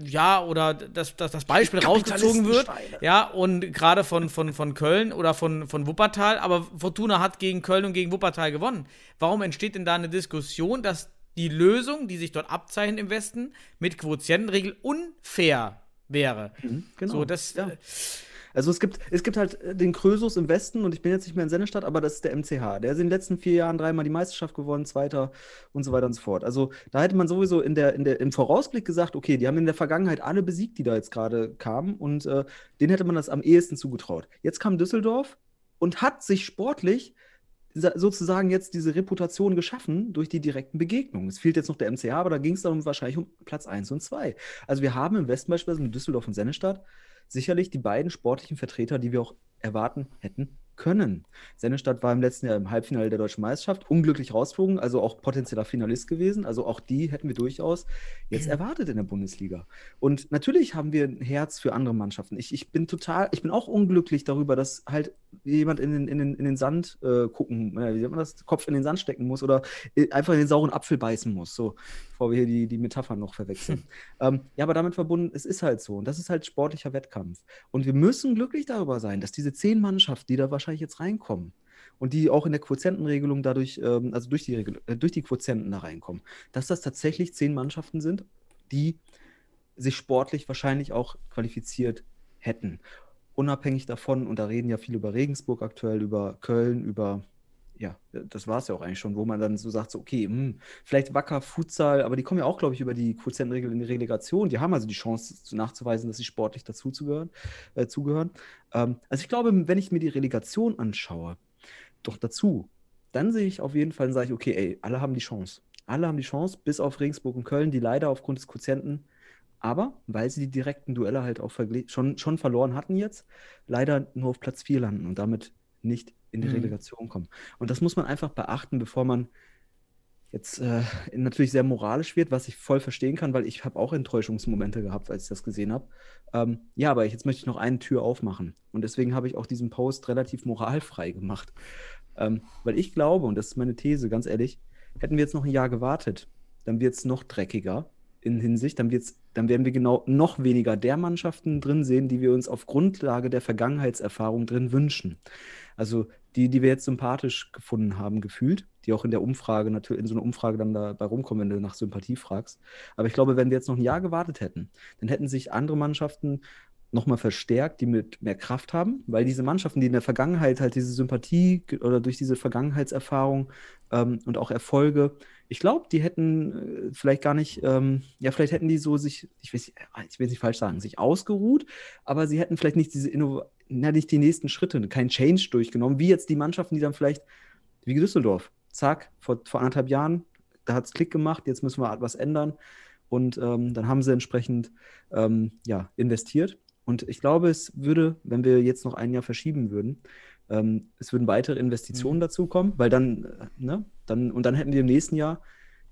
ja, oder dass das, das Beispiel rausgezogen wird. Ja, und gerade von, von, von Köln oder von, von Wuppertal, aber Fortuna hat gegen Köln und gegen Wuppertal gewonnen. Warum entsteht denn da eine Diskussion, dass die Lösung, die sich dort abzeichnet im Westen, mit Quotientenregel unfair wäre? genau. So, das. Ja. äh, Also es gibt, es gibt halt äh, den Krösus im Westen und ich bin jetzt nicht mehr in Sennestadt, aber das ist der MCH. Der ist in den letzten vier Jahren dreimal die Meisterschaft gewonnen, Zweiter und so weiter und so fort. Also da hätte man sowieso in der, in der, im Vorausblick gesagt, okay, die haben in der Vergangenheit alle besiegt, die da jetzt gerade kamen und äh, denen hätte man das am ehesten zugetraut. Jetzt kam Düsseldorf und hat sich sportlich sozusagen jetzt diese Reputation geschaffen durch die direkten Begegnungen. Es fehlt jetzt noch der MCH, aber da ging es dann wahrscheinlich um Platz 1 und 2. Also wir haben im Westen beispielsweise mit Düsseldorf und Sennestadt sicherlich die beiden sportlichen Vertreter, die wir auch erwarten hätten können. Sennestadt war im letzten Jahr im Halbfinale der deutschen Meisterschaft unglücklich rausgeflogen, also auch potenzieller Finalist gewesen. Also auch die hätten wir durchaus jetzt erwartet in der Bundesliga. Und natürlich haben wir ein Herz für andere Mannschaften. Ich, ich bin total, ich bin auch unglücklich darüber, dass halt jemand in den, in den, in den Sand äh, gucken, äh, wie nennt man das, Kopf in den Sand stecken muss oder äh, einfach in den sauren Apfel beißen muss, so, bevor wir hier die, die Metaphern noch verwechseln. ähm, ja, aber damit verbunden, es ist halt so. Und das ist halt sportlicher Wettkampf. Und wir müssen glücklich darüber sein, dass diese zehn Mannschaften, die da wahrscheinlich jetzt reinkommen, und die auch in der Quotientenregelung dadurch, ähm, also durch die, Regel, äh, durch die Quotienten da reinkommen, dass das tatsächlich zehn Mannschaften sind, die sich sportlich wahrscheinlich auch qualifiziert hätten unabhängig davon, und da reden ja viele über Regensburg aktuell, über Köln, über, ja, das war es ja auch eigentlich schon, wo man dann so sagt, so, okay, mh, hm, vielleicht Wacker, Futsal, aber die kommen ja auch, glaube ich, über die Quotientenregel in die Relegation. Die haben also die Chance nachzuweisen, dass sie sportlich dazu zugehören. Äh, zugehören. Ähm, also ich glaube, wenn ich mir die Relegation anschaue, doch dazu, dann sehe ich auf jeden Fall, sage ich, okay, ey, alle haben die Chance. Alle haben die Chance, bis auf Regensburg und Köln, die leider aufgrund des Quotienten aber weil sie die direkten Duelle halt auch schon, schon verloren hatten jetzt, leider nur auf Platz 4 landen und damit nicht in die mhm. Relegation kommen. Und das muss man einfach beachten, bevor man jetzt äh, natürlich sehr moralisch wird, was ich voll verstehen kann, weil ich habe auch Enttäuschungsmomente gehabt, als ich das gesehen habe. Ähm, ja, aber jetzt möchte ich noch eine Tür aufmachen. Und deswegen habe ich auch diesen Post relativ moralfrei gemacht. Ähm, weil ich glaube, und das ist meine These, ganz ehrlich, hätten wir jetzt noch ein Jahr gewartet, dann wird es noch dreckiger in Hinsicht, dann, wird's, dann werden wir genau noch weniger der Mannschaften drin sehen, die wir uns auf Grundlage der Vergangenheitserfahrung drin wünschen. Also die, die wir jetzt sympathisch gefunden haben, gefühlt, die auch in der Umfrage, natürlich in so einer Umfrage dann dabei rumkommen, wenn du nach Sympathie fragst. Aber ich glaube, wenn wir jetzt noch ein Jahr gewartet hätten, dann hätten sich andere Mannschaften nochmal verstärkt, die mit mehr Kraft haben, weil diese Mannschaften, die in der Vergangenheit halt diese Sympathie oder durch diese Vergangenheitserfahrung ähm, und auch Erfolge, ich glaube, die hätten äh, vielleicht gar nicht, ähm, ja, vielleicht hätten die so sich, ich, weiß, ich will es nicht falsch sagen, sich ausgeruht, aber sie hätten vielleicht nicht diese Inno na, nicht die nächsten Schritte, kein Change durchgenommen, wie jetzt die Mannschaften, die dann vielleicht, wie Düsseldorf, zack, vor, vor anderthalb Jahren, da hat es Klick gemacht, jetzt müssen wir was ändern. Und ähm, dann haben sie entsprechend ähm, ja, investiert. Und ich glaube, es würde, wenn wir jetzt noch ein Jahr verschieben würden, ähm, es würden weitere Investitionen mhm. dazukommen, weil dann, äh, ne, dann, und dann hätten wir im nächsten Jahr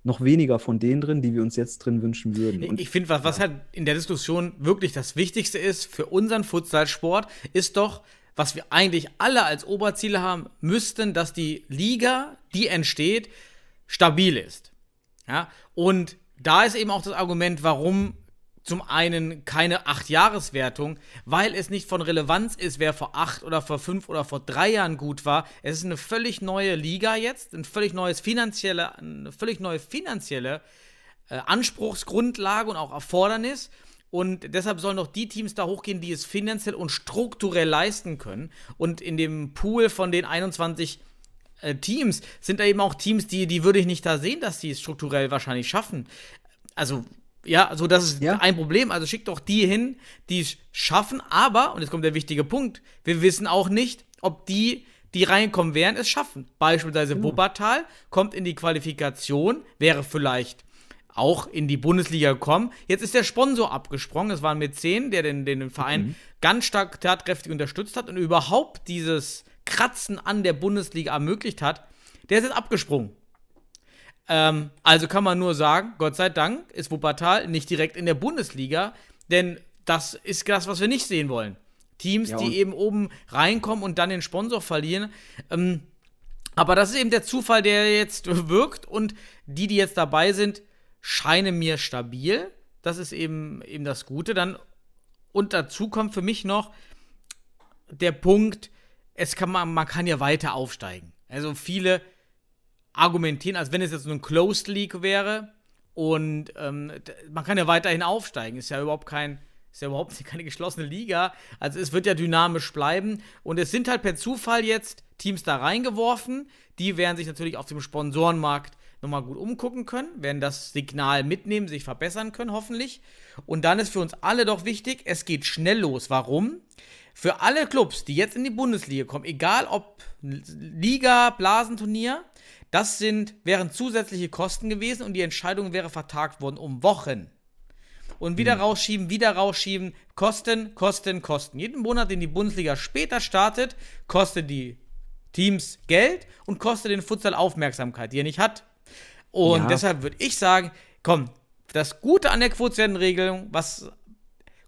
noch weniger von denen drin, die wir uns jetzt drin wünschen würden. Und, ich finde, was, was halt in der Diskussion wirklich das Wichtigste ist für unseren Futsalsport, ist doch, was wir eigentlich alle als Oberziele haben müssten, dass die Liga, die entsteht, stabil ist. Ja, und da ist eben auch das Argument, warum zum einen keine Acht-Jahres-Wertung, weil es nicht von Relevanz ist, wer vor acht oder vor fünf oder vor drei Jahren gut war. Es ist eine völlig neue Liga jetzt, ein völlig neues finanzielle, eine völlig neue finanzielle äh, Anspruchsgrundlage und auch Erfordernis. Und deshalb sollen auch die Teams da hochgehen, die es finanziell und strukturell leisten können. Und in dem Pool von den 21 äh, Teams sind da eben auch Teams, die, die würde ich nicht da sehen, dass die es strukturell wahrscheinlich schaffen. Also ja, also das ist ja. ein Problem. Also schickt doch die hin, die es schaffen. Aber, und jetzt kommt der wichtige Punkt, wir wissen auch nicht, ob die, die reinkommen werden, es schaffen. Beispielsweise genau. Wuppertal kommt in die Qualifikation, wäre vielleicht auch in die Bundesliga gekommen. Jetzt ist der Sponsor abgesprungen. Es war ein Mäzen, der den, den Verein mhm. ganz stark tatkräftig unterstützt hat und überhaupt dieses Kratzen an der Bundesliga ermöglicht hat. Der ist jetzt abgesprungen. Ähm, also kann man nur sagen, Gott sei Dank ist Wuppertal nicht direkt in der Bundesliga, denn das ist das, was wir nicht sehen wollen. Teams, ja, die eben oben reinkommen und dann den Sponsor verlieren. Ähm, aber das ist eben der Zufall, der jetzt wirkt und die, die jetzt dabei sind, scheinen mir stabil. Das ist eben, eben das Gute. Dann und dazu kommt für mich noch der Punkt, es kann man, man kann ja weiter aufsteigen. Also viele argumentieren, als wenn es jetzt so ein Closed League wäre. Und ähm, man kann ja weiterhin aufsteigen. Ist ja überhaupt kein, Ist ja überhaupt keine geschlossene Liga. Also es wird ja dynamisch bleiben. Und es sind halt per Zufall jetzt Teams da reingeworfen. Die werden sich natürlich auf dem Sponsorenmarkt nochmal gut umgucken können, werden das Signal mitnehmen, sich verbessern können, hoffentlich. Und dann ist für uns alle doch wichtig, es geht schnell los. Warum? Für alle Clubs, die jetzt in die Bundesliga kommen, egal ob Liga, Blasenturnier, das sind, wären zusätzliche Kosten gewesen und die Entscheidung wäre vertagt worden um Wochen. Und wieder mhm. rausschieben, wieder rausschieben. Kosten, Kosten, Kosten. Jeden Monat, den die Bundesliga später startet, kostet die Teams Geld und kostet den Futsal Aufmerksamkeit, die er nicht hat. Und ja. deshalb würde ich sagen, komm, das Gute an der Quotientenregelung, was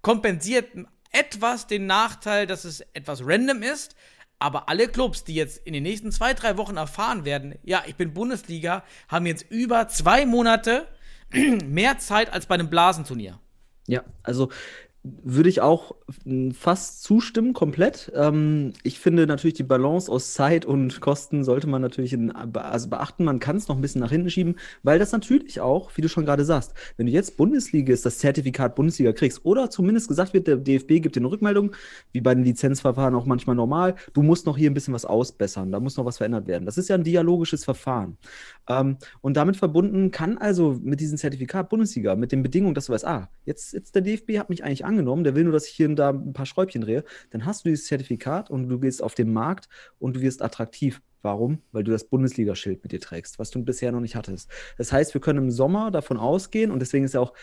kompensiert etwas den Nachteil, dass es etwas random ist, aber alle Clubs, die jetzt in den nächsten zwei, drei Wochen erfahren werden, ja, ich bin Bundesliga, haben jetzt über zwei Monate mehr Zeit als bei einem Blasenturnier. Ja, also würde ich auch hm, fast zustimmen, komplett. Ähm, ich finde natürlich die Balance aus Zeit und Kosten sollte man natürlich in, also beachten. Man kann es noch ein bisschen nach hinten schieben, weil das natürlich auch, wie du schon gerade sagst, wenn du jetzt Bundesliga ist, das Zertifikat Bundesliga kriegst oder zumindest gesagt wird, der DFB gibt dir eine Rückmeldung, wie bei den Lizenzverfahren auch manchmal normal, du musst noch hier ein bisschen was ausbessern, da muss noch was verändert werden. Das ist ja ein dialogisches Verfahren. Ähm, und damit verbunden kann also mit diesem Zertifikat Bundesliga, mit den Bedingungen, dass du weißt, ah, jetzt, jetzt der DFB hat mich eigentlich angenommen, der will nur, dass ich hier und da ein paar Schräubchen drehe, dann hast du dieses Zertifikat und du gehst auf den Markt und du wirst attraktiv. Warum? Weil du das Bundesliga-Schild mit dir trägst, was du bisher noch nicht hattest. Das heißt, wir können im Sommer davon ausgehen und deswegen ist ja auch,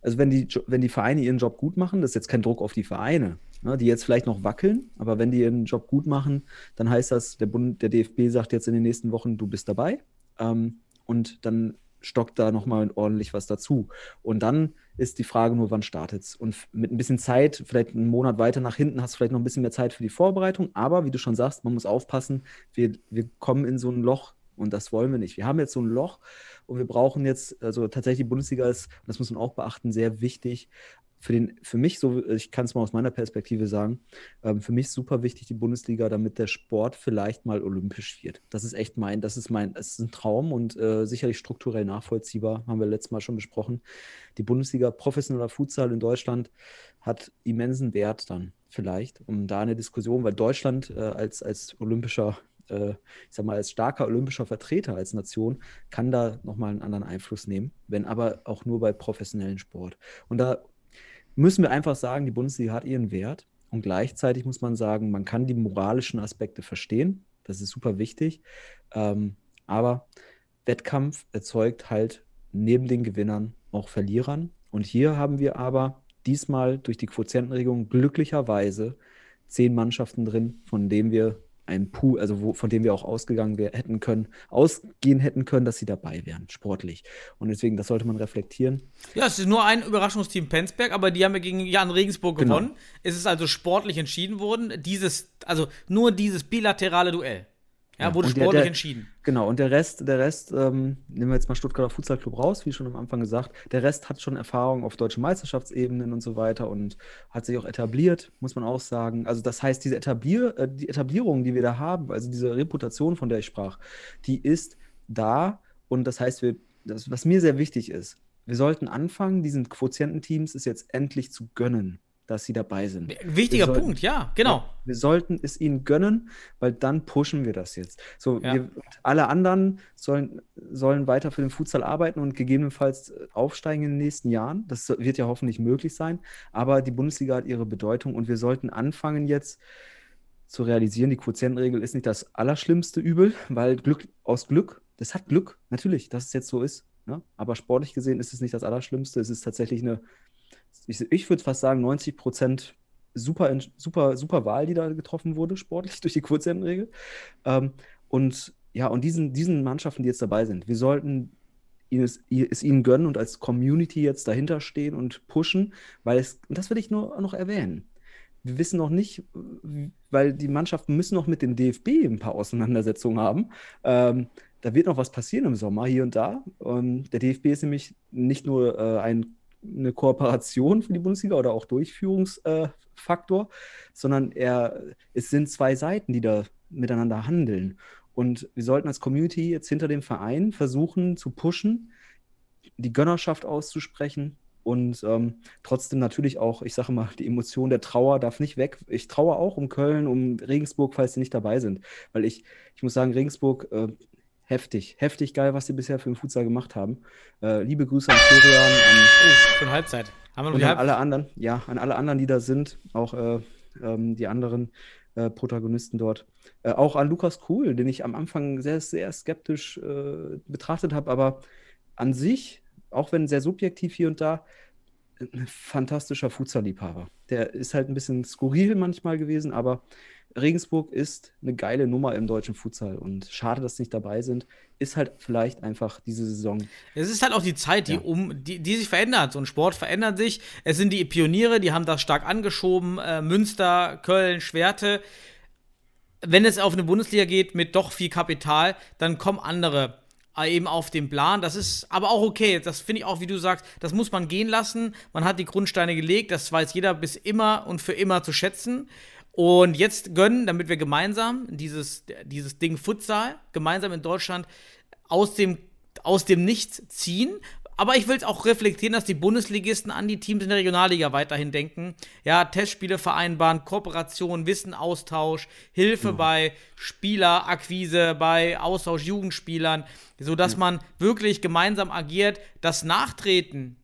also wenn die, wenn die Vereine ihren Job gut machen, das ist jetzt kein Druck auf die Vereine, ne, die jetzt vielleicht noch wackeln, aber wenn die ihren Job gut machen, dann heißt das, der, Bund, der DFB sagt jetzt in den nächsten Wochen, du bist dabei. Ähm, und dann stockt da nochmal ordentlich was dazu. Und dann ist die Frage nur, wann startet es? Und mit ein bisschen Zeit, vielleicht einen Monat weiter nach hinten, hast du vielleicht noch ein bisschen mehr Zeit für die Vorbereitung. Aber wie du schon sagst, man muss aufpassen, wir, wir kommen in so ein Loch und das wollen wir nicht. Wir haben jetzt so ein Loch und wir brauchen jetzt, also tatsächlich die Bundesliga ist, das muss man auch beachten, sehr wichtig, für, den, für mich, so, ich kann es mal aus meiner Perspektive sagen, ähm, für mich super wichtig die Bundesliga, damit der Sport vielleicht mal olympisch wird. Das ist echt mein, das ist mein, es ist ein Traum und äh, sicherlich strukturell nachvollziehbar, haben wir letztes Mal schon besprochen. Die Bundesliga professioneller Futsal in Deutschland hat immensen Wert dann vielleicht, um da eine Diskussion, weil Deutschland äh, als, als olympischer äh, ich sag mal, als starker olympischer Vertreter als Nation kann da nochmal einen anderen Einfluss nehmen, wenn aber auch nur bei professionellen Sport. Und da müssen wir einfach sagen, die Bundesliga hat ihren Wert. Und gleichzeitig muss man sagen, man kann die moralischen Aspekte verstehen. Das ist super wichtig. Ähm, aber Wettkampf erzeugt halt neben den Gewinnern auch Verlierern. Und hier haben wir aber diesmal durch die Quotientenregelung glücklicherweise zehn Mannschaften drin, von denen wir ein Pool, also wo, von dem wir auch ausgegangen wär, hätten können, ausgehen hätten können, dass sie dabei wären, sportlich. Und deswegen, das sollte man reflektieren. Ja, es ist nur ein Überraschungsteam Penzberg, aber die haben ja gegen Jan Regensburg genau. gewonnen. Es ist also sportlich entschieden worden. Dieses, also nur dieses bilaterale Duell. Ja, wurde sportlich der, der, entschieden. Genau, und der Rest, der Rest, ähm, nehmen wir jetzt mal Stuttgarter Futsal Club raus, wie schon am Anfang gesagt. Der Rest hat schon Erfahrung auf deutschen Meisterschaftsebenen und so weiter und hat sich auch etabliert, muss man auch sagen. Also das heißt, diese Etablier, äh, die Etablierung, die wir da haben, also diese Reputation, von der ich sprach, die ist da und das heißt, wir, das, was mir sehr wichtig ist, wir sollten anfangen, diesen Quotiententeams es jetzt endlich zu gönnen dass sie dabei sind. Wichtiger sollten, Punkt, ja, genau. Ja, wir sollten es ihnen gönnen, weil dann pushen wir das jetzt. So, ja. wir, alle anderen sollen, sollen weiter für den Futsal arbeiten und gegebenenfalls äh, aufsteigen in den nächsten Jahren. Das wird ja hoffentlich möglich sein. Aber die Bundesliga hat ihre Bedeutung und wir sollten anfangen jetzt zu realisieren, die Quotientenregel ist nicht das allerschlimmste Übel, weil Glück aus Glück, das hat Glück, natürlich, dass es jetzt so ist. Ne? Aber sportlich gesehen ist es nicht das Allerschlimmste. Es ist tatsächlich eine ich, ich würde fast sagen, 90 Prozent super, super, super Wahl, die da getroffen wurde, sportlich durch die Kurzrentenregel. Ähm, und ja, und diesen, diesen Mannschaften, die jetzt dabei sind, wir sollten es, es ihnen gönnen und als Community jetzt dahinter stehen und pushen, weil es, und das will ich nur noch erwähnen. Wir wissen noch nicht, weil die Mannschaften müssen noch mit dem DFB ein paar Auseinandersetzungen haben. Ähm, da wird noch was passieren im Sommer hier und da. Ähm, der DFB ist nämlich nicht nur äh, ein eine Kooperation für die Bundesliga oder auch Durchführungsfaktor, sondern er, es sind zwei Seiten, die da miteinander handeln. Und wir sollten als Community jetzt hinter dem Verein versuchen zu pushen, die Gönnerschaft auszusprechen Und ähm, trotzdem natürlich auch, ich sage mal, die Emotion der Trauer darf nicht weg. Ich traue auch um Köln, um Regensburg, falls sie nicht dabei sind. Weil ich, ich muss sagen, Regensburg, äh, heftig, heftig geil, was sie bisher für den Futsal gemacht haben. Äh, liebe Grüße an Florian, an, Oh, schon Halbzeit. Haben wir und an alle anderen, ja, an alle anderen, die da sind, auch äh, ähm, die anderen äh, Protagonisten dort. Äh, auch an Lukas Kuhl, den ich am Anfang sehr, sehr skeptisch äh, betrachtet habe, aber an sich, auch wenn sehr subjektiv hier und da, ein fantastischer Futsal-Liebhaber. Der ist halt ein bisschen skurril manchmal gewesen, aber Regensburg ist eine geile Nummer im deutschen Futsal und schade, dass sie nicht dabei sind. Ist halt vielleicht einfach diese Saison. Es ist halt auch die Zeit, die, Ja. um, die, die sich verändert. So ein Sport verändert sich. Es sind die Pioniere, die haben das stark angeschoben. Äh, Münster, Köln, Schwerte. Wenn es auf eine Bundesliga geht mit doch viel Kapital, dann kommen andere eben auf den Plan. Das ist aber auch okay. Das finde ich auch, wie du sagst, das muss man gehen lassen. Man hat die Grundsteine gelegt. Das weiß jeder bis immer und für immer zu schätzen. Und jetzt gönnen, damit wir gemeinsam dieses, dieses Ding Futsal gemeinsam in Deutschland aus dem, aus dem Nichts ziehen. Aber ich will es auch reflektieren, dass die Bundesligisten an die Teams in der Regionalliga weiterhin denken. Ja, Testspiele vereinbaren, Kooperation, Wissenaustausch, Hilfe bei Spielerakquise, bei Austausch Jugendspielern, sodass man wirklich gemeinsam agiert. Das Nachtreten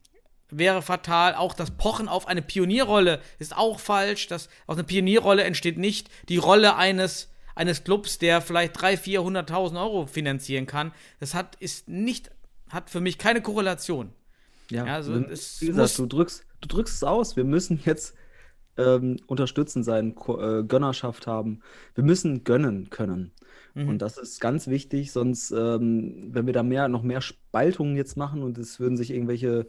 wäre fatal. Auch das Pochen auf eine Pionierrolle ist auch falsch. Das, aus einer Pionierrolle entsteht nicht die Rolle eines, eines Clubs, der vielleicht 300.000, 400.000 Euro finanzieren kann. Das hat, ist nicht, hat für mich keine Korrelation. Ja, Ja, also es wie gesagt, du drückst, du drückst es aus. Wir müssen jetzt ähm, unterstützend sein, Ko äh, Gönnerschaft haben. Wir müssen gönnen können. Mhm. Und das ist ganz wichtig, sonst, ähm, wenn wir da mehr, noch mehr Spaltungen jetzt machen und es würden sich irgendwelche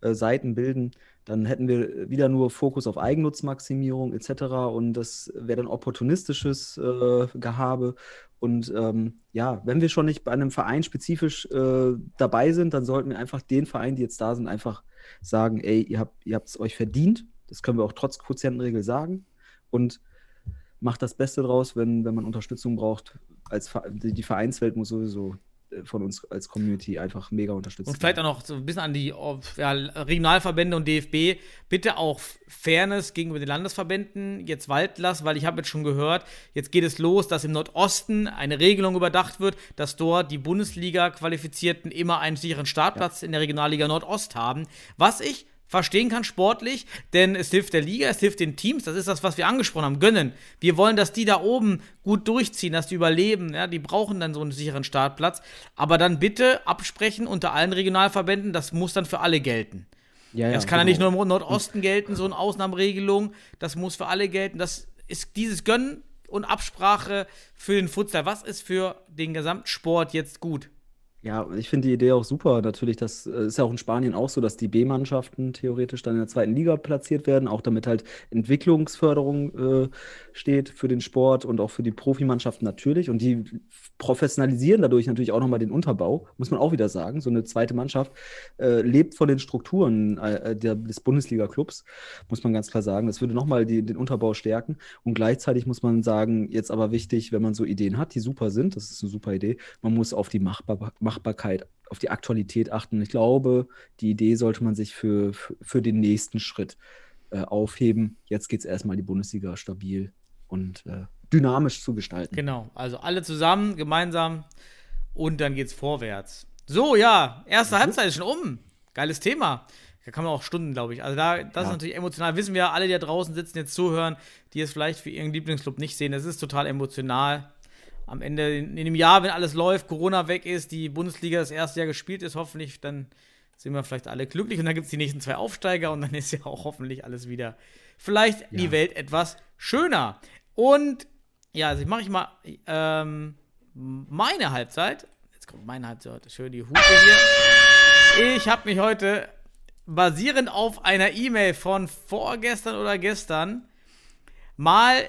äh, Seiten bilden, dann hätten wir wieder nur Fokus auf Eigennutzmaximierung etc. Und das wäre dann opportunistisches äh, Gehabe. Und ähm, ja, wenn wir schon nicht bei einem Verein spezifisch äh, dabei sind, dann sollten wir einfach den Vereinen, die jetzt da sind, einfach sagen, ey, ihr habt es euch verdient. Das können wir auch trotz Quotientenregel sagen. Und macht das Beste draus, wenn, wenn man Unterstützung braucht. Als die, Vereinswelt muss sowieso von uns als Community einfach mega unterstützt Und vielleicht auch noch so ein bisschen an die ja, Regionalverbände und DFB. Bitte auch Fairness gegenüber den Landesverbänden jetzt walten lassen, weil ich habe jetzt schon gehört, jetzt geht es los, dass im Nordosten eine Regelung überdacht wird, dass dort die Bundesliga-Qualifizierten immer einen sicheren Startplatz in der Regionalliga Nordost haben. Was ich verstehen kann sportlich, denn es hilft der Liga, es hilft den Teams, das ist das, was wir angesprochen haben, gönnen. Wir wollen, dass die da oben gut durchziehen, dass die überleben, ja, die brauchen dann so einen sicheren Startplatz, aber dann bitte absprechen unter allen Regionalverbänden, das muss dann für alle gelten. Ja, ja, das kann ja nicht genau. nur im Nordosten gelten, so eine Ausnahmeregelung, das muss für alle gelten, das ist dieses Gönnen und Absprache für den Futsal, was ist für den Gesamtsport jetzt gut? Ja, ich finde die Idee auch super. Natürlich, das äh, ist ja auch in Spanien auch so, dass die B-Mannschaften theoretisch dann in der zweiten Liga platziert werden, auch damit halt Entwicklungsförderung äh, steht für den Sport und auch für die Profimannschaften natürlich. Und die professionalisieren dadurch natürlich auch nochmal den Unterbau, muss man auch wieder sagen. So eine zweite Mannschaft äh, lebt von den Strukturen äh, der, des Bundesliga-Clubs, muss man ganz klar sagen. Das würde nochmal den Unterbau stärken. Und gleichzeitig muss man sagen, jetzt aber wichtig, wenn man so Ideen hat, die super sind, das ist eine super Idee, man muss auf die Machbar Machbarkeit, auf die Aktualität achten. Ich glaube, die Idee sollte man sich für, für, für den nächsten Schritt äh, aufheben. Jetzt geht es erstmal die Bundesliga stabil und äh, dynamisch zu gestalten. Genau, also alle zusammen, gemeinsam und dann geht's vorwärts. So, ja, erste Halbzeit ist schon um. Geiles Thema. Da kann man auch Stunden, glaube ich. Also da, das ist Ja. natürlich emotional. Wissen wir alle, die da draußen sitzen, jetzt zuhören, die es vielleicht für ihren Lieblingsclub nicht sehen. Das ist total emotional. Am Ende, in, in dem Jahr, wenn alles läuft, Corona weg ist, die Bundesliga das erste Jahr gespielt ist, hoffentlich, dann sind wir vielleicht alle glücklich und dann gibt es die nächsten zwei Aufsteiger und dann ist ja auch hoffentlich alles wieder vielleicht die Welt etwas schöner. Und ja, also ich mache ich mal ähm, meine Halbzeit. Jetzt kommt meine Halbzeit. Schön die Hupe hier. Ich habe mich heute basierend auf einer E-Mail von vorgestern oder gestern mal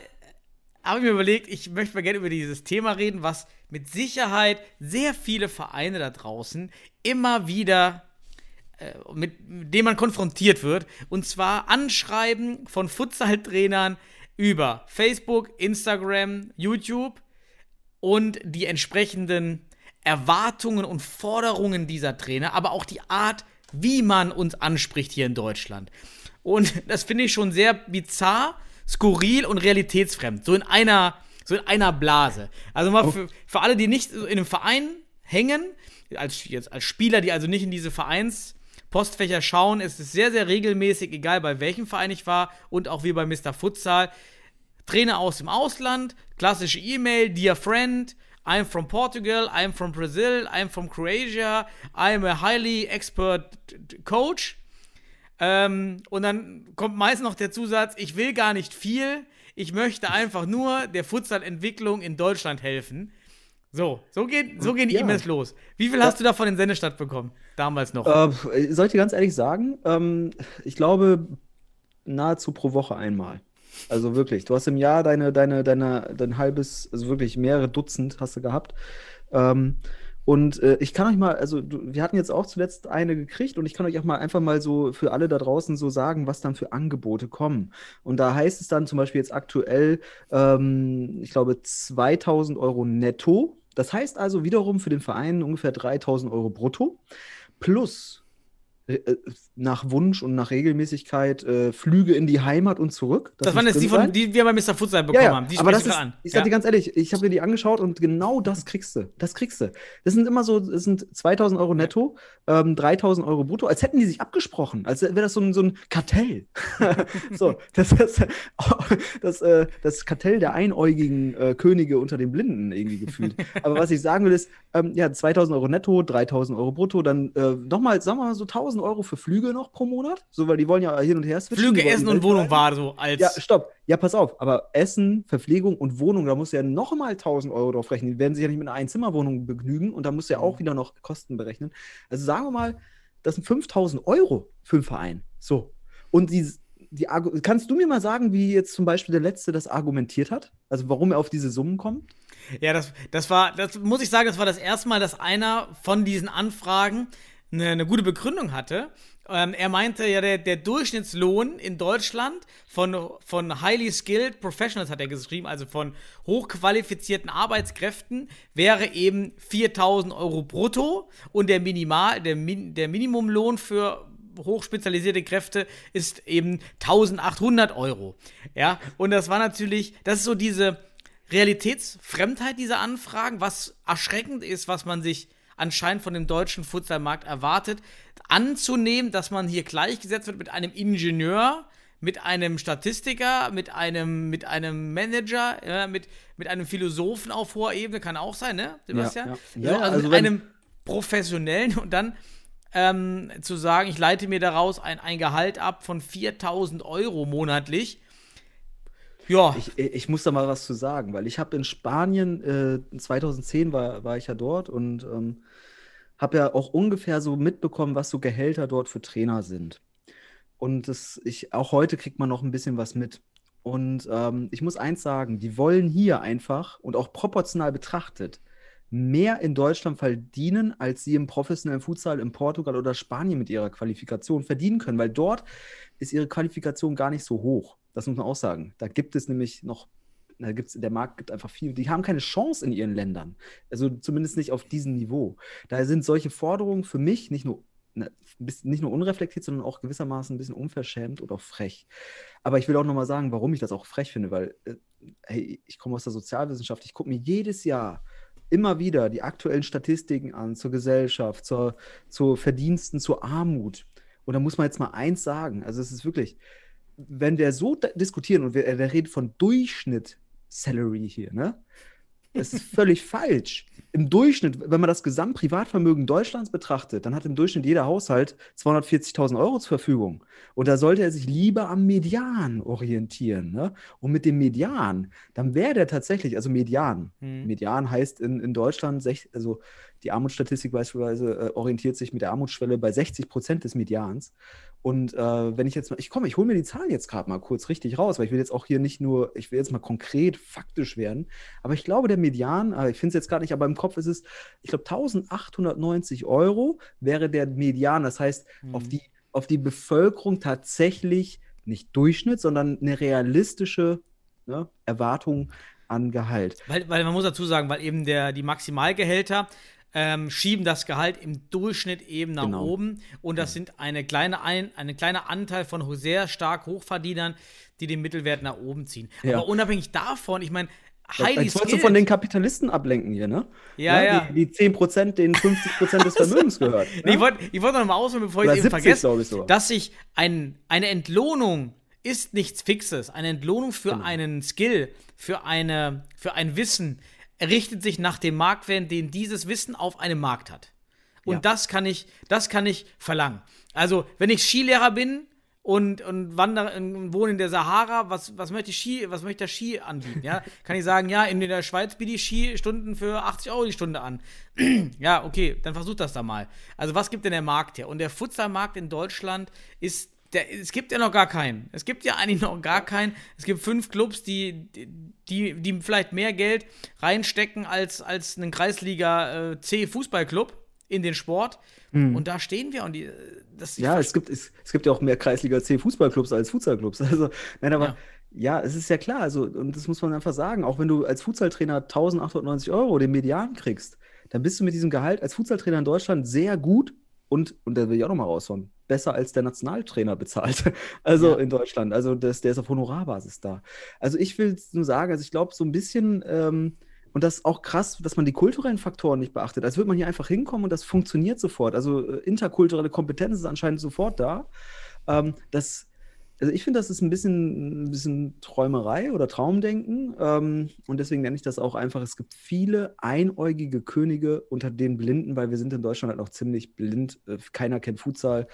habe ich mir überlegt, ich möchte mal gerne über dieses Thema reden, was mit Sicherheit sehr viele Vereine da draußen immer wieder äh, mit, mit dem man konfrontiert wird. Und zwar Anschreiben von Futsal-Trainern über Facebook, Instagram, YouTube und die entsprechenden Erwartungen und Forderungen dieser Trainer, aber auch die Art, wie man uns anspricht hier in Deutschland. Und das finde ich schon sehr bizarr, skurril und realitätsfremd. So in einer, so in einer Blase. Also mal für, für alle, die nicht in einem Verein hängen, als, jetzt als Spieler, die also nicht in diese Vereinspostfächer schauen, ist es sehr, sehr regelmäßig, egal bei welchem Verein ich war und auch wie bei Mr. Futsal. Trainer aus dem Ausland, klassische E-Mail, dear friend, I'm from Portugal, I'm from Brazil, I'm from Croatia, I'm a highly expert coach. Ähm, und dann kommt meist noch der Zusatz, ich will gar nicht viel, ich möchte einfach nur der Futsal-Entwicklung in Deutschland helfen. So, so, geht, so gehen die Ja. E-Mails los. Wie viel hast du davon in Sendestadt bekommen? Damals noch. Äh, soll ich dir ganz ehrlich sagen, ähm, ich glaube nahezu pro Woche einmal. Also wirklich, du hast im Jahr deine, deine, deine, dein halbes, also wirklich mehrere Dutzend hast du gehabt. Ähm, und äh, ich kann euch mal, also du, wir hatten jetzt auch zuletzt eine gekriegt und ich kann euch auch mal einfach mal so für alle da draußen so sagen, was dann für Angebote kommen. Und da heißt es dann zum Beispiel jetzt aktuell, ähm, ich glaube, 2000 Euro netto. Das heißt also wiederum für den Verein ungefähr 3000 Euro brutto plus nach Wunsch und nach Regelmäßigkeit äh, Flüge in die Heimat und zurück. das muss waren jetzt die, von, die wir bei Mr. Futsal bekommen Ja, ja, haben. Die aber das ist, an. ich sag ja? dir ganz ehrlich, ich habe mir die angeschaut und genau das kriegst du. Das kriegst du. Das sind immer so, das sind 2000 Euro netto, ähm, 3000 Euro brutto, als hätten die sich abgesprochen, als wäre das so ein, so ein Kartell. so, das ist das, äh, das Kartell der einäugigen äh, Könige unter den Blinden irgendwie gefühlt. Aber was ich sagen will ist, ähm, ja, 2000 Euro netto, 3000 Euro brutto, dann äh, nochmal, sagen wir mal so 1000 Euro für Flüge noch pro Monat, so, weil die wollen ja hin und her switchen. Flüge, Essen und. Wohnung war so als. Ja, stopp. Ja, pass auf. Aber Essen, Verpflegung und Wohnung, da musst du ja nochmal 1000 Euro drauf rechnen. Die werden sich ja nicht mit einer Einzimmerwohnung begnügen und da musst du ja Mhm. auch wieder noch Kosten berechnen. Also sagen wir mal, das sind 5000 Euro für einen Verein. So. Und die, die, kannst du mir mal sagen, wie jetzt zum Beispiel der Letzte das argumentiert hat? Also warum er auf diese Summen kommt? Ja, das, das war, das muss ich sagen, das war das erste Mal, dass einer von diesen Anfragen eine, eine gute Begründung hatte. Ähm, er meinte ja, der, der Durchschnittslohn in Deutschland von, von highly skilled professionals, hat er geschrieben, also von hochqualifizierten Arbeitskräften, wäre eben 4000 Euro brutto und der Minimal, der, Min, der Minimumlohn für hochspezialisierte Kräfte ist eben 1800 Euro. Ja, und das war natürlich, das ist so diese Realitätsfremdheit dieser Anfragen, was erschreckend ist, was man sich anscheinend von dem deutschen Futsalmarkt erwartet, anzunehmen, dass man hier gleichgesetzt wird mit einem Ingenieur, mit einem Statistiker, mit einem, mit einem Manager, ja, mit, mit einem Philosophen auf hoher Ebene, kann auch sein, ne, Sebastian? ja. So, Ja, also, also mit einem Professionellen und dann ähm, zu sagen, ich leite mir daraus ein, ein Gehalt ab von 4000 Euro monatlich. Ja, Ich, ich muss da mal was zu sagen, weil ich habe in Spanien, äh, 2010 war, war ich ja dort und ähm, habe ja auch ungefähr so mitbekommen, was so Gehälter dort für Trainer sind. Und das, ich, auch heute kriegt man noch ein bisschen was mit. Und ähm, ich muss eins sagen, die wollen hier einfach und auch proportional betrachtet mehr in Deutschland verdienen, als sie im professionellen Futsal in Portugal oder Spanien mit ihrer Qualifikation verdienen können, weil dort ist ihre Qualifikation gar nicht so hoch. Das muss man auch sagen. Da gibt es nämlich noch, da gibt's, der Markt gibt einfach viel. Die haben keine Chance in ihren Ländern. Also zumindest nicht auf diesem Niveau. Daher sind solche Forderungen für mich nicht nur, ne, nicht nur unreflektiert, sondern auch gewissermaßen ein bisschen unverschämt und auch frech. Aber ich will auch nochmal sagen, warum ich das auch frech finde, weil äh, hey, ich komme aus der Sozialwissenschaft, ich gucke mir jedes Jahr immer wieder die aktuellen Statistiken an zur Gesellschaft, zur, zu Verdiensten, zur Armut. Und da muss man jetzt mal eins sagen. Also es ist wirklich, wenn wir so diskutieren und wir, äh, der redet von Durchschnitt Salary hier, ne? Das ist völlig falsch. Im Durchschnitt, wenn man das Gesamtprivatvermögen Deutschlands betrachtet, dann hat im Durchschnitt jeder Haushalt 240.000 Euro zur Verfügung. Und da sollte er sich lieber am Median orientieren. Ne? Und mit dem Median, dann wäre der tatsächlich, also Median. Hm. Median heißt in, in Deutschland, sech, also die Armutsstatistik beispielsweise äh, orientiert sich mit der Armutsschwelle bei 60 Prozent des Medians. Und äh, wenn ich jetzt mal, ich komme, ich hole mir die Zahlen jetzt gerade mal kurz richtig raus, weil ich will jetzt auch hier nicht nur, ich will jetzt mal konkret faktisch werden, aber ich glaube, der Median, äh, ich finde es jetzt gerade nicht, aber im Kopf ist es, ich glaube, 1890 Euro wäre der Median. Das heißt, auf, die, auf die Bevölkerung tatsächlich nicht Durchschnitt, sondern eine realistische ne, Erwartung an Gehalt. Weil, weil man muss dazu sagen, weil eben der, die Maximalgehälter ähm, schieben das Gehalt im Durchschnitt eben nach Genau. oben. Und das sind eine kleine, ein, eine kleine Anteil von sehr stark Hochverdienern, die den Mittelwert nach oben ziehen. Ja. Aber unabhängig davon, ich meine, Heidi Jetzt wolltest du von den Kapitalisten ablenken hier, ne? Ja, ja. Die, die 10%, denen 50% des Vermögens gehört. Nee, ich wollte ich wollt noch mal ausholen, bevor ich Oder es eben 70, vergesse, ich sogar. dass sich ein, eine Entlohnung ist nichts Fixes. Eine Entlohnung für Genau. einen Skill, für, eine, für ein Wissen, richtet sich nach dem Marktwert, den dieses Wissen auf einem Markt hat. Und Ja. das kann ich, das kann ich verlangen. Also, wenn ich Skilehrer bin und, und wandere und wohne in der Sahara, was, was möchte ich Ski, was möchte der Ski anbieten? Ja? Kann ich sagen, ja, in der Schweiz biete ich Skistunden für 80 Euro die Stunde an. ja, okay, dann versuch das da mal. Also, was gibt denn der Markt her? Und der Futsalmarkt in Deutschland ist. Der, es gibt ja noch gar keinen. Es gibt ja eigentlich noch gar keinen. Es gibt fünf Clubs, die, die, die vielleicht mehr Geld reinstecken als, als ein Kreisliga äh, C Fußballclub in den Sport. Und da stehen wir und die, äh, das Ja, es gibt, es, es gibt ja auch mehr Kreisliga C Fußballclubs als Futsalclubs. Also, nein, aber Ja. ja. es ist ja klar, also, und das muss man einfach sagen, auch wenn du als Futsaltrainer 1890 Euro den Median kriegst, dann bist du mit diesem Gehalt als Futsaltrainer in Deutschland sehr gut und, und da will ich auch nochmal raushauen, besser als der Nationaltrainer bezahlt. Also Ja. in Deutschland. Also das, der ist auf Honorarbasis da. Also ich will nur sagen, also ich glaube, so ein bisschen, ähm, und das ist auch krass, dass man die kulturellen Faktoren nicht beachtet. Als würde man hier einfach hinkommen und das funktioniert sofort. Also äh, interkulturelle Kompetenz ist anscheinend sofort da. Ähm, das, also ich finde, das ist ein bisschen, ein bisschen Träumerei oder Traumdenken. Ähm, und deswegen nenne ich das auch einfach, es gibt viele einäugige Könige unter den Blinden, weil wir sind in Deutschland halt noch ziemlich blind. Äh, keiner kennt Futsal.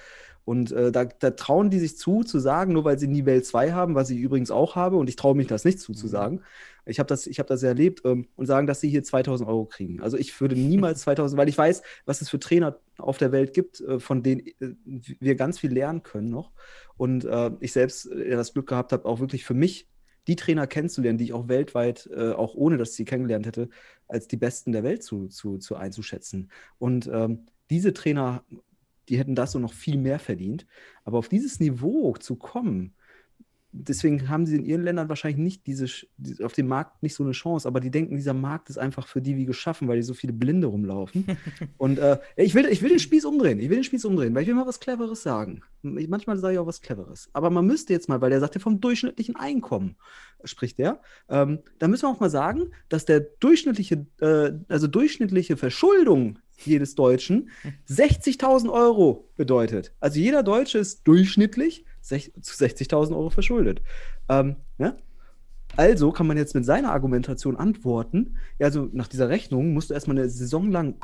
Und äh, da, da trauen die sich zu, zu sagen, nur weil sie Nivelle 2 haben, was ich übrigens auch habe, und ich traue mich das nicht zuzusagen. Ich habe das, ich hab das erlebt ähm, und sagen, dass sie hier 2000 Euro kriegen. Also ich würde niemals 2000, weil ich weiß, was es für Trainer auf der Welt gibt, äh, von denen äh, wir ganz viel lernen können noch. Und äh, ich selbst äh, das Glück gehabt habe, auch wirklich für mich die Trainer kennenzulernen, die ich auch weltweit, äh, auch ohne dass ich sie kennengelernt hätte, als die Besten der Welt zu, zu, zu einzuschätzen. Und ähm, diese Trainer, die hätten das und noch viel mehr verdient. Aber auf dieses Niveau zu kommen, deswegen haben sie in ihren Ländern wahrscheinlich nicht diese, auf dem Markt nicht so eine Chance, aber die denken, dieser Markt ist einfach für die wie geschaffen, weil die so viele Blinde rumlaufen. Und äh, ich, will, ich will den Spieß umdrehen, ich will den Spieß umdrehen, weil ich will mal was Cleveres sagen. Ich, manchmal sage ich auch was Cleveres. Aber man müsste jetzt mal, weil der sagt ja vom durchschnittlichen Einkommen, spricht der, ähm, da müssen wir auch mal sagen, dass der durchschnittliche, äh, also durchschnittliche Verschuldung jedes Deutschen 60.000 Euro bedeutet. Also jeder Deutsche ist durchschnittlich sech- zu 60.000 Euro verschuldet. Ähm, ne? Also kann man jetzt mit seiner Argumentation antworten, ja, also nach dieser Rechnung musst du erstmal eine Saison lang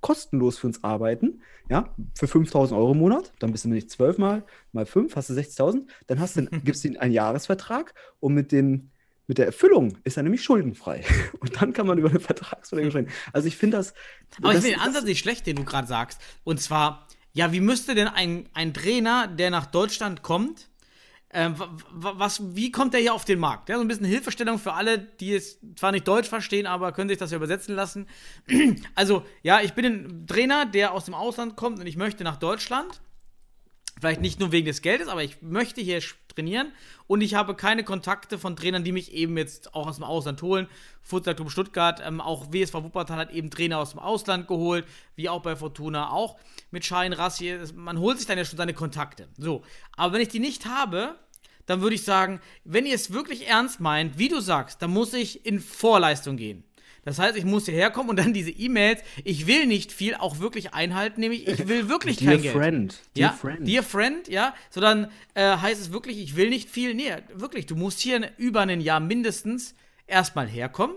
kostenlos für uns arbeiten, ja, für 5000 Euro im Monat, dann bist du nämlich 12 mal, mal 5, hast du 60.000, dann hast du, gibst du ihm einen Jahresvertrag und mit dem, mit der Erfüllung ist er nämlich schuldenfrei. Und dann kann man über eine Vertragsverlängerung sprechen. Also ich finde das. Aber ich das, finde den Ansatz nicht schlecht, den du gerade sagst. Und zwar, ja, wie müsste denn ein, ein Trainer, der nach Deutschland kommt, wa- was, wie kommt der hier auf den Markt? Ja, so ein bisschen Hilfestellung für alle, die es zwar nicht Deutsch verstehen, aber können sich das ja übersetzen lassen. Also, ja, ich bin ein Trainer, der aus dem Ausland kommt und ich möchte nach Deutschland. Vielleicht nicht nur wegen des Geldes, aber ich möchte hier sch- trainieren und ich habe keine Kontakte von Trainern, die mich eben jetzt auch aus dem Ausland holen. Futsal Club Stuttgart, ähm, auch WSV Wuppertal hat eben Trainer aus dem Ausland geholt, wie auch bei Fortuna auch mit Schein Rassi. Man holt sich dann ja schon seine Kontakte. So, aber wenn ich die nicht habe, dann würde ich sagen, wenn ihr es wirklich ernst meint, wie du sagst, dann muss ich in Vorleistung gehen. Das heißt, ich muss hierher kommen und dann diese E-Mails, ich will nicht viel, auch wirklich einhalten, nämlich ich will wirklich kein Geld. Friend, Ja, dear friend. Dear Friend, ja, sondern äh, heißt es wirklich, ich will nicht viel. Nee, wirklich, du musst hier über ein Jahr mindestens erstmal herkommen,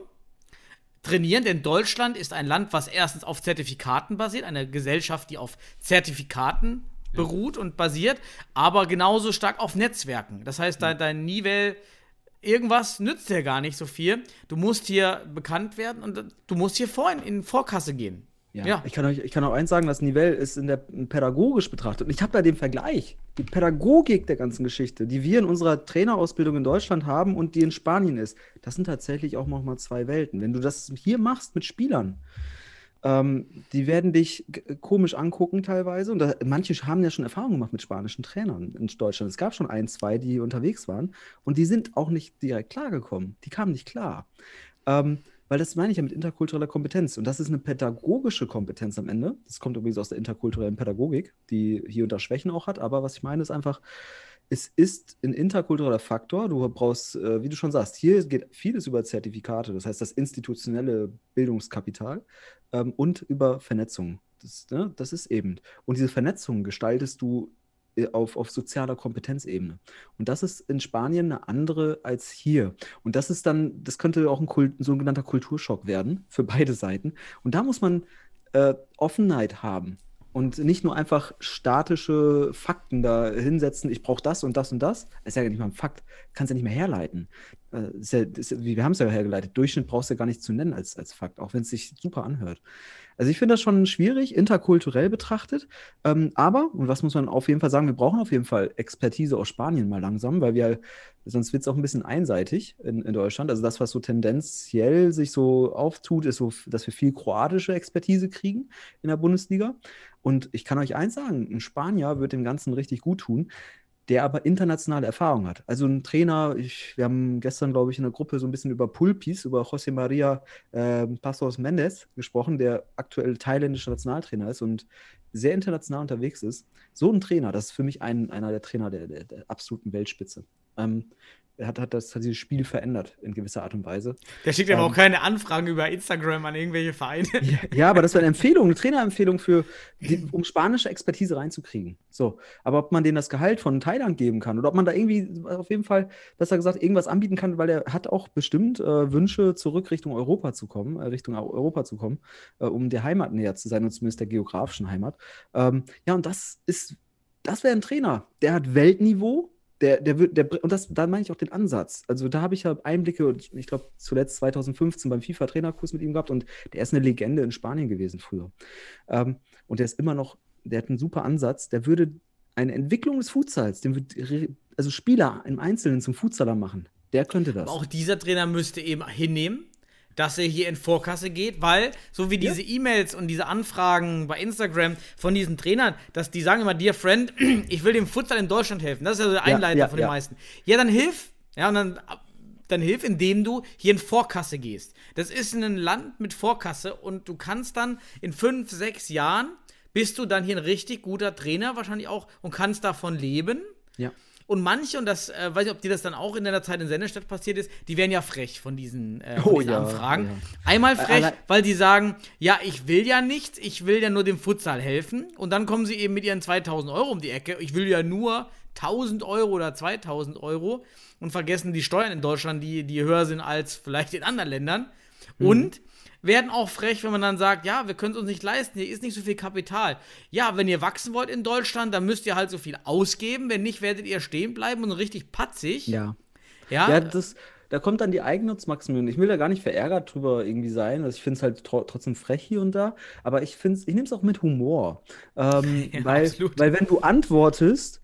trainieren, denn Deutschland ist ein Land, was erstens auf Zertifikaten basiert, eine Gesellschaft, die auf Zertifikaten beruht und basiert, aber genauso stark auf Netzwerken. Das heißt, dein, dein Nivell, irgendwas nützt dir gar nicht so viel. Du musst hier bekannt werden und du musst hier vor in, in Vorkasse gehen. Ja, Ja. Ich, kann euch, ich kann auch eins sagen, das Nivell ist in der pädagogisch betrachtet. Und ich habe da den Vergleich. Die Pädagogik der ganzen Geschichte, die wir in unserer Trainerausbildung in Deutschland haben und die in Spanien ist, das sind tatsächlich auch noch mal zwei Welten. Wenn du das hier machst mit Spielern, ähm, die werden dich komisch angucken teilweise. Und da, manche haben ja schon Erfahrung gemacht mit spanischen Trainern in Deutschland. Es gab schon ein, zwei, die unterwegs waren. Und die sind auch nicht direkt klargekommen. Die kamen nicht klar. Ähm, weil das meine ich ja mit interkultureller Kompetenz. Und das ist eine pädagogische Kompetenz am Ende. Das kommt übrigens aus der interkulturellen Pädagogik, die hier und da Schwächen auch hat. Aber was ich meine, ist einfach, es ist ein interkultureller Faktor. Du brauchst, äh, wie du schon sagst, hier geht vieles über Zertifikate, das heißt das institutionelle Bildungskapital ähm, und über Vernetzung. Das, ne, das ist eben. Und diese Vernetzung gestaltest du äh, auf, auf sozialer Kompetenzebene. Und das ist in Spanien eine andere als hier. Und das ist dann, das könnte auch ein, Kult, ein sogenannter Kulturschock werden für beide Seiten. Und da muss man äh, Offenheit haben und nicht nur einfach statische Fakten da hinsetzen, ich brauche das und das und das. Ist ja nicht mal ein Fakt, kannst ja nicht mehr herleiten. Äh, ja, wir haben es ja hergeleitet. Durchschnitt brauchst du ja gar nicht zu nennen als, als Fakt, auch wenn es sich super anhört. Also ich finde das schon schwierig, interkulturell betrachtet. Ähm, aber, und was muss man auf jeden Fall sagen, wir brauchen auf jeden Fall Expertise aus Spanien mal langsam, weil wir, sonst wird es auch ein bisschen einseitig in, in, Deutschland. Also das, was so tendenziell sich so auftut, ist so, dass wir viel kroatische Expertise kriegen in der Bundesliga. Und ich kann euch eins sagen, ein Spanier wird dem Ganzen richtig gut tun der aber internationale Erfahrung hat. Also ein Trainer, ich, wir haben gestern, glaube ich, in der Gruppe so ein bisschen über Pulpis, über José María äh, Passos Mendes gesprochen, der aktuell thailändischer Nationaltrainer ist und sehr international unterwegs ist. So ein Trainer, das ist für mich ein, einer der Trainer der, der, der absoluten Weltspitze. Ähm, hat, hat das hat dieses Spiel verändert in gewisser Art und Weise. Der schickt ähm, aber auch keine Anfragen über Instagram an irgendwelche Vereine. Ja, ja aber das wäre eine Empfehlung, eine Trainerempfehlung für, die, um spanische Expertise reinzukriegen. So, aber ob man denen das Gehalt von Thailand geben kann oder ob man da irgendwie auf jeden Fall, besser gesagt, irgendwas anbieten kann, weil er hat auch bestimmt äh, Wünsche zurück Richtung Europa zu kommen, äh, Richtung Europa zu kommen, äh, um der Heimat näher zu sein und zumindest der geografischen Heimat. Ähm, ja, und das ist, das wäre ein Trainer, der hat Weltniveau der, der wird, der, und das, da meine ich auch den Ansatz. Also da habe ich ja Einblicke, ich glaube zuletzt 2015 beim FIFA-Trainerkurs mit ihm gehabt und der ist eine Legende in Spanien gewesen früher. Ähm, und der ist immer noch, der hat einen super Ansatz, der würde eine Entwicklung des Futsals, den wird, also Spieler im Einzelnen zum Futsaler machen. Der könnte das. Aber auch dieser Trainer müsste eben hinnehmen, dass er hier in Vorkasse geht, weil so wie diese ja. E-Mails und diese Anfragen bei Instagram von diesen Trainern, dass die sagen immer, dear friend, ich will dem Futsal in Deutschland helfen. Das ist ja so der Einleiter ja, ja, von den meisten. Ja, dann hilf. Ja, und dann dann hilf, indem du hier in Vorkasse gehst. Das ist ein Land mit Vorkasse und du kannst dann in fünf, sechs Jahren bist du dann hier ein richtig guter Trainer wahrscheinlich auch und kannst davon leben. Ja. Und manche, und das äh, weiß ich, ob dir das dann auch in der Zeit in Sendestadt passiert ist, die werden ja frech von diesen, äh, von oh, diesen ja, Anfragen. Ja. Einmal frech, äh, weil die sagen, ja, ich will ja nichts, ich will ja nur dem Futsal helfen. Und dann kommen sie eben mit ihren 2000 Euro um die Ecke. Ich will ja nur 1000 Euro oder 2000 Euro und vergessen die Steuern in Deutschland, die, die höher sind als vielleicht in anderen Ländern. Mhm. Und werden auch frech, wenn man dann sagt, ja, wir können es uns nicht leisten, hier ist nicht so viel Kapital. Ja, wenn ihr wachsen wollt in Deutschland, dann müsst ihr halt so viel ausgeben, wenn nicht, werdet ihr stehen bleiben und richtig patzig. Ja. Ja, ja das, da kommt dann die Eigennutzmaximierung. Ich will da gar nicht verärgert drüber irgendwie sein. Also ich finde es halt tro trotzdem frech hier und da, aber ich finde ich nehme es auch mit Humor. Ähm, ja, weil, weil wenn du antwortest,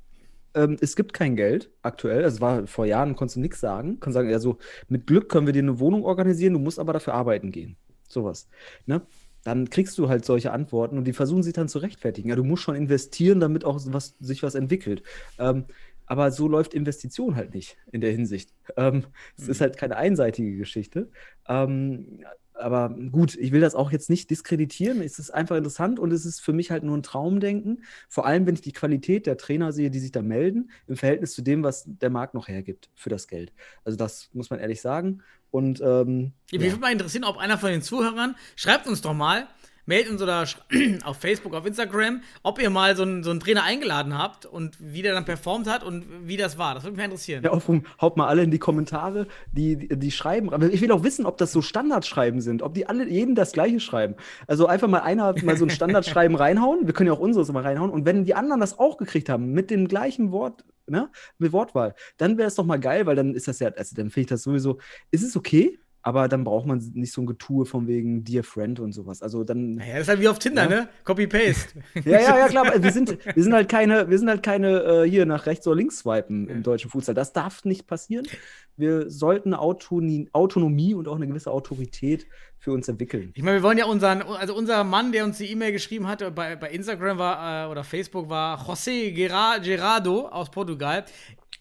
ähm, es gibt kein Geld aktuell. Also war vor Jahren, konntest du nichts sagen. Kannst sagen, ja, so mit Glück können wir dir eine Wohnung organisieren, du musst aber dafür arbeiten gehen sowas. Ne? Dann kriegst du halt solche Antworten und die versuchen sich dann zu rechtfertigen. Ja, du musst schon investieren, damit auch was, sich was entwickelt. Ähm, aber so läuft Investition halt nicht in der Hinsicht. Ähm, es mhm. ist halt keine einseitige Geschichte. Ähm, aber gut, ich will das auch jetzt nicht diskreditieren. Es ist einfach interessant und es ist für mich halt nur ein Traumdenken. Vor allem, wenn ich die Qualität der Trainer sehe, die sich da melden, im Verhältnis zu dem, was der Markt noch hergibt für das Geld. Also, das muss man ehrlich sagen. Und ähm, ja, mich ja. würde mal interessieren, ob einer von den Zuhörern, schreibt uns doch mal, meldet uns oder auf Facebook, auf Instagram, ob ihr mal so einen, so einen Trainer eingeladen habt und wie der dann performt hat und wie das war. Das würde mich interessieren. Ja, auf, haut mal alle in die Kommentare, die, die, die schreiben. Aber ich will auch wissen, ob das so Standardschreiben sind, ob die alle jeden das gleiche schreiben. Also einfach mal einer mal so ein Standardschreiben reinhauen. Wir können ja auch unseres mal reinhauen. Und wenn die anderen das auch gekriegt haben, mit dem gleichen Wort, ne, mit Wortwahl, dann wäre es doch mal geil, weil dann ist das ja, also dann finde ich das sowieso, ist es okay? Aber dann braucht man nicht so ein Getue von wegen Dear Friend und sowas. Also dann. Ja, das ist halt wie auf Tinder, ja. ne? Copy-Paste. ja, ja, ja, klar. Wir sind, wir sind halt keine, wir sind halt keine äh, hier nach rechts oder links swipen im deutschen Fußball. Das darf nicht passieren. Wir sollten Autonomie, Autonomie und auch eine gewisse Autorität für uns entwickeln. Ich meine, wir wollen ja unseren, also unser Mann, der uns die E-Mail geschrieben hatte, bei, bei Instagram war äh, oder Facebook war José Gerardo aus Portugal.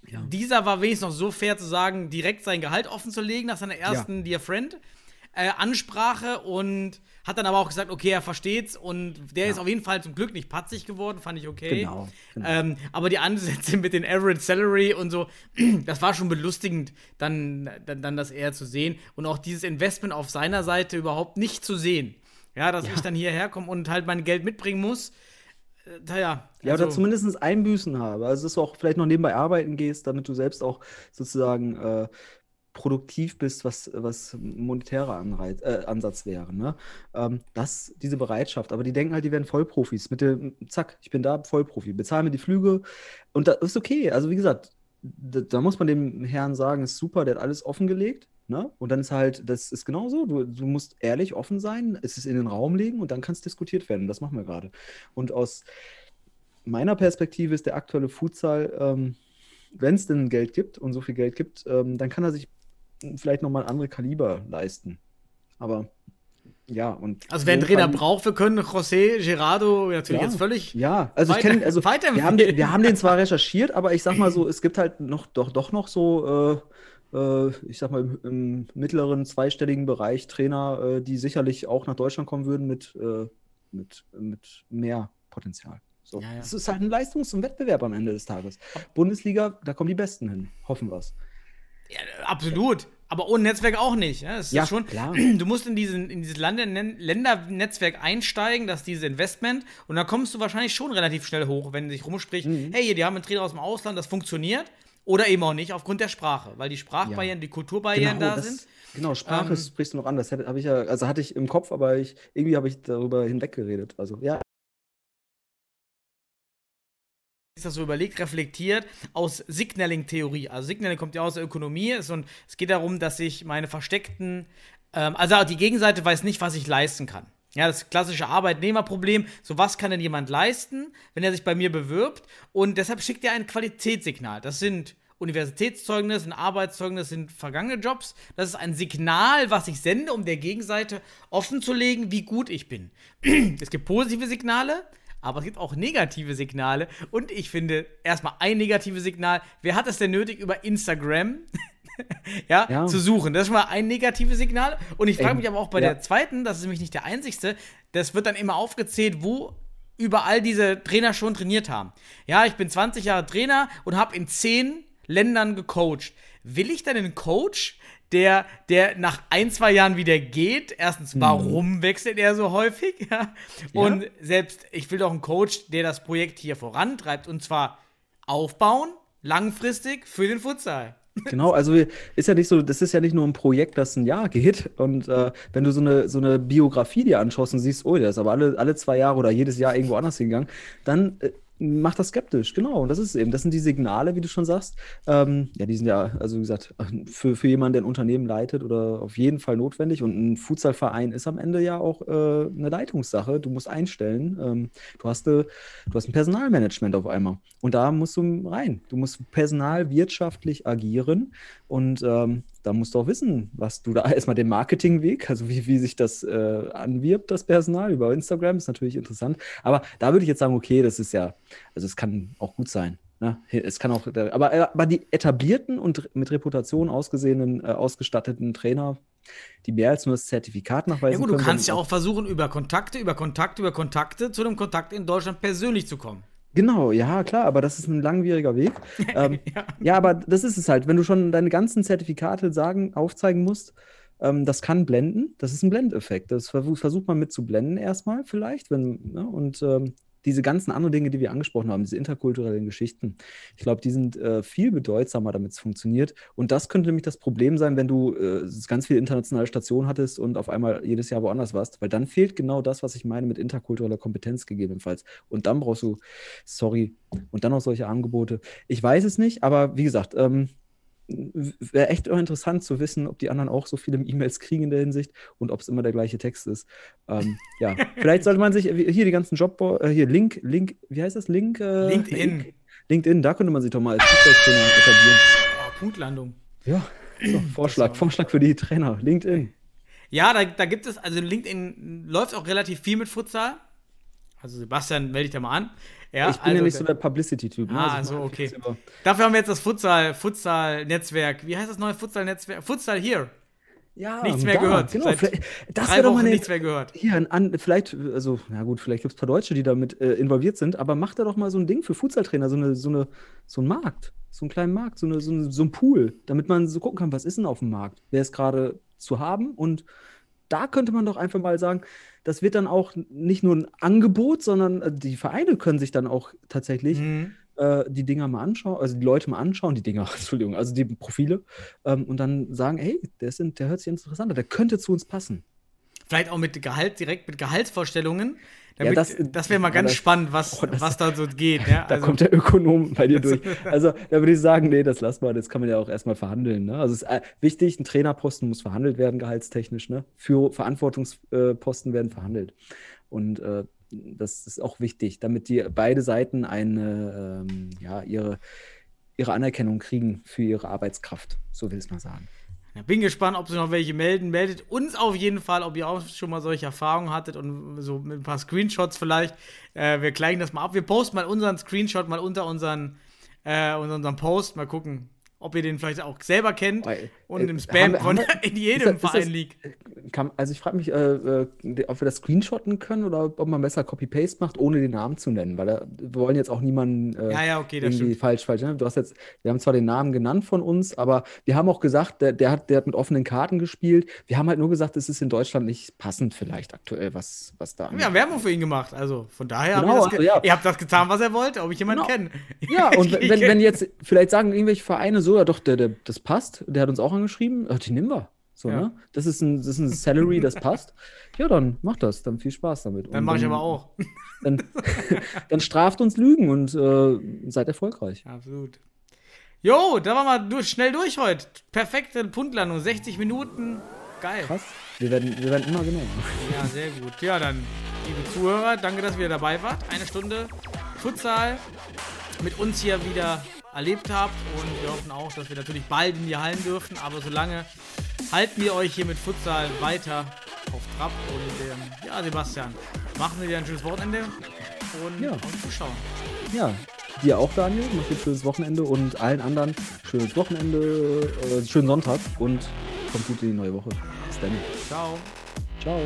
Ja. Dieser war wenigstens noch so fair zu sagen, direkt sein Gehalt offen zu legen nach seiner ersten ja. Dear Friend. äh, Ansprache und hat dann aber auch gesagt, okay, er versteht's und der ist auf jeden Fall zum Glück nicht patzig geworden, fand ich okay. Genau, genau. Ähm, aber die Ansätze mit den Average Salary und so, das war schon belustigend, dann, dann, dann das eher zu sehen und auch dieses Investment auf seiner Seite überhaupt nicht zu sehen. Ja, dass ich dann hierher komme und halt mein Geld mitbringen muss. Äh, naja. Ja, also- oder zumindest Einbüßen habe. Also, dass du auch vielleicht noch nebenbei arbeiten gehst, damit du selbst auch sozusagen äh, produktiv bist, was, was monetärer Anreiz, äh, Ansatz wäre. Ne? Ähm, das, diese Bereitschaft. Aber die denken halt, die werden Vollprofis. Mit dem, zack, ich bin da, Vollprofi. Bezahl mir die Flüge. Und das ist okay. Also, wie gesagt, da, da muss man dem Herrn sagen, ist super, der hat alles offengelegt. Ne? Und dann ist halt, das ist genauso. Du, du musst ehrlich offen sein, es ist in den Raum legen und dann kann es diskutiert werden. Das machen wir gerade. Und aus meiner Perspektive ist der aktuelle Futsal, ähm, wenn es denn Geld gibt und so viel Geld gibt, ähm, dann kann er sich vielleicht nochmal andere Kaliber leisten. Aber ja, und. Also wer einen Trainer braucht, wir können José Gerardo natürlich Ja. jetzt völlig. Ja, also ich kenne, also wir haben, den, wir haben den zwar recherchiert, aber ich sag mal so, es gibt halt noch doch, doch noch so, äh, äh, ich sag mal, im, im mittleren zweistelligen Bereich Trainer, äh, die sicherlich auch nach Deutschland kommen würden mit, äh, mit, mit mehr Potenzial. So. Ja, ja. Es ist halt ein Leistungs- und Wettbewerb am Ende des Tages. Bundesliga, da kommen die Besten hin. Hoffen wir's. Ja, absolut. Aber ohne Netzwerk auch nicht. Ja, Ja, schon, klar. Du musst in, diesen, in dieses Ländernetzwerk einsteigen, das ist dieses Investment. Und dann kommst du wahrscheinlich schon relativ schnell hoch, wenn sich rumspricht, Mhm. hey, hier, die haben einen Trainer aus dem Ausland, das funktioniert. Oder eben auch nicht, aufgrund der Sprache. Weil die Sprachbarrieren, die Kulturbarrieren da das- sind. Genau, Sprache Ähm, sprichst du noch an. Das hätte- habe ich ja, also hatte ich im Kopf, aber ich, irgendwie habe ich darüber hinweggeredet. Also ja, ist das so überlegt, reflektiert aus Signaling-Theorie. Also Signaling kommt ja aus der Ökonomie und es geht darum, dass ich meine versteckten, ähm, also die Gegenseite weiß nicht, was ich leisten kann. Ja, das klassische Arbeitnehmerproblem. So, was kann denn jemand leisten, wenn er sich bei mir bewirbt? Und deshalb schickt er ein Qualitätssignal. Das sind Universitätszeugnisse, ein Arbeitszeugnis, sind vergangene Jobs. Das ist ein Signal, was ich sende, um der Gegenseite offenzulegen, wie gut ich bin. es gibt positive Signale, aber es gibt auch negative Signale. Und ich finde erstmal ein negatives Signal. Wer hat es denn nötig, über Instagram ja, Ja. zu suchen? Das ist schon mal ein negatives Signal. Und ich frage mich aber auch bei ja. der zweiten, das ist nämlich nicht der einzigste, das wird dann immer aufgezählt, wo überall diese Trainer schon trainiert haben. Ja, ich bin 20 Jahre Trainer und habe in 10 Ländern gecoacht. Will ich dann einen Coach, der, der nach ein, zwei Jahren wieder geht? Erstens, warum wechselt er so häufig? Ja. Und selbst, ich will doch einen Coach, der das Projekt hier vorantreibt und zwar aufbauen, langfristig für den Futsal. Genau, also ist ja nicht so, das ist ja nicht nur ein Projekt, das ein Jahr geht. Und äh, wenn du so eine, so eine Biografie dir anschaust und siehst, oh, der ist aber alle, alle zwei Jahre oder jedes Jahr irgendwo anders hingegangen, dann äh, macht das skeptisch. Genau, und das ist eben. Das sind die Signale, wie du schon sagst. Ähm, ja, die sind ja, also wie gesagt, für, für jemanden, der ein Unternehmen leitet oder auf jeden Fall notwendig. Und ein Futsalverein ist am Ende ja auch äh, eine Leitungssache. Du musst einstellen. Ähm, du, hast, äh, du hast ein Personalmanagement auf einmal. Und da musst du rein. Du musst personalwirtschaftlich agieren. Und ähm, da musst du auch wissen, was du da erstmal den Marketingweg, also wie, wie sich das äh, anwirbt, das Personal über Instagram, ist natürlich interessant. Aber da würde ich jetzt sagen, okay, das ist ja, also es kann auch gut sein. Ne? Es kann auch, aber, aber die etablierten und mit Reputation ausgesehenen, äh, ausgestatteten Trainer, die mehr als nur das Zertifikat nachweisen Ja gut, du können, kannst ja auch versuchen, über Kontakte, über Kontakte, über Kontakte zu einem Kontakt in Deutschland persönlich zu kommen. Genau, ja, klar, aber das ist ein langwieriger Weg. ähm, ja. aber das ist es halt. Wenn du schon deine ganzen Zertifikate sagen, aufzeigen musst, ähm, das kann blenden. Das ist ein Blendeffekt. Das versuch, versucht man mit zu blenden erstmal vielleicht. Wenn, ne? Und ähm, diese ganzen anderen Dinge, die wir angesprochen haben, diese interkulturellen Geschichten, ich glaube, die sind äh, viel bedeutsamer, damit es funktioniert. Und das könnte nämlich das Problem sein, wenn du äh, ganz viele internationale Stationen hattest und auf einmal jedes Jahr woanders warst, weil dann fehlt genau das, was ich meine mit interkultureller Kompetenz gegebenenfalls. Und dann brauchst du, sorry, und dann noch solche Angebote. Ich weiß es nicht, aber wie gesagt, ähm, wäre echt auch interessant zu wissen, ob die anderen auch so viele E-Mails kriegen in der Hinsicht und ob es immer der gleiche Text ist. Ähm, ja, vielleicht sollte man sich hier die ganzen Job, äh, hier Link, Link, wie heißt das? Link? Äh, LinkedIn. Link, LinkedIn, da könnte man sich doch mal als Fußballtrainer etablieren. Oh, Punktlandung. Ja, so, Vorschlag, Vorschlag für die Trainer, LinkedIn. Ja, da, da gibt es, also LinkedIn läuft auch relativ viel mit Futsal. Also Sebastian, melde dich da mal an. Ja, ich bin also, ja nicht so der Publicity-Typ. Ne? Ah, Also so, okay. Dafür haben wir jetzt das Futsal, Futsal-Netzwerk. Wie heißt das neue Futsal-Netzwerk? Futsal hier. Ja, Nichts mehr da, gehört. Genau, das wäre doch mal eine, nichts mehr gehört. hier an, vielleicht, also, na gut, vielleicht gibt es ein paar Deutsche, die damit äh, involviert sind, aber macht da doch mal so ein Ding für Fußballtrainer, so, eine, so, eine, so einen Markt, so einen kleinen Markt, so, eine, so, eine, so ein Pool, damit man so gucken kann, was ist denn auf dem Markt, wer ist gerade zu haben und da könnte man doch einfach mal sagen, das wird dann auch nicht nur ein Angebot, sondern äh, die Vereine können sich dann auch tatsächlich Mhm. äh, die Dinger mal anschauen, also die Leute mal anschauen, die Dinger, Entschuldigung, also die Profile ähm, und dann sagen, hey, der, der hört sich interessant an, der könnte zu uns passen. Vielleicht auch mit Gehalt, direkt mit Gehaltsvorstellungen. Ja, Damit, das- das wäre mal ja, ganz das- spannend, was, oh, das- was da so geht. Ja? Da Also, kommt der Ökonom bei dir durch. Also da würde ich sagen, nee, das lass mal, das kann man ja auch erstmal verhandeln. Ne? Also es ist äh, wichtig, ein Trainerposten muss verhandelt werden, gehaltstechnisch. Ne? Für Verantwortungsposten werden verhandelt. Und äh, das ist auch wichtig, damit die beide Seiten eine, ähm, ja, ihre, ihre Anerkennung kriegen für ihre Arbeitskraft. So will ich es mal sagen. Ja, bin gespannt, ob sie noch welche melden. Meldet uns auf jeden Fall, ob ihr auch schon mal solche Erfahrungen hattet und so mit ein paar Screenshots vielleicht. Äh, wir gleichen das mal ab. Wir posten mal unseren Screenshot mal unter unseren, äh, unseren Post. Mal gucken, ob ihr den vielleicht auch selber kennt Weil, und äh, im Spam haben haben wir- in ist jedem das- ist Verein das- liegt. Kann, also ich frage mich, äh, äh, ob wir das screenshotten können oder ob man besser Copy-Paste macht, ohne den Namen zu nennen, weil da, wir wollen jetzt auch niemanden äh, Ja, ja, okay, irgendwie falsch, falsch. Ne? Du hast jetzt, wir haben zwar den Namen genannt von uns, aber wir haben auch gesagt, der, der hat, der hat mit offenen Karten gespielt. Wir haben halt nur gesagt, es ist in Deutschland nicht passend vielleicht aktuell, was, was da Wir haben Werbung für ihn gemacht. Also von daher Genau, habt ihr, also ja. ihr habt das getan, was er wollte, ob ich jemanden Genau. kenne. Ja, und wenn, wenn jetzt vielleicht sagen irgendwelche Vereine so, ja doch, der, der, das passt, der hat uns auch angeschrieben, ja, die nehmen wir. So, Ja. ne? Das ist ein, das ist ein Salary, das passt. Ja, dann macht das, dann viel Spaß damit. Dann Und mache ich aber auch. Dann, dann straft uns Lügen und äh, seid erfolgreich. Absolut. Jo, da waren wir durch, schnell durch heute. Perfekte Punktlandung, 60 Minuten. Geil. Krass. Wir werden, wir werden immer genommen. Ja, sehr gut. Ja, dann, liebe Zuhörer, danke, dass ihr dabei wart. Eine Stunde Futsal mit uns hier wieder erlebt habt und wir hoffen auch, dass wir natürlich bald in die Hallen dürfen, aber solange halten wir euch hier mit Futsal weiter auf Trab und ähm, ja, Sebastian, machen wir dir ein schönes Wochenende und Ja. auf Zuschauen. Ja, dir auch, Daniel. Mach dir ein schönes Wochenende und allen anderen schönes Wochenende, äh, schönen Sonntag und kommt gut in die neue Woche. Bis dann. Ciao. Ciao.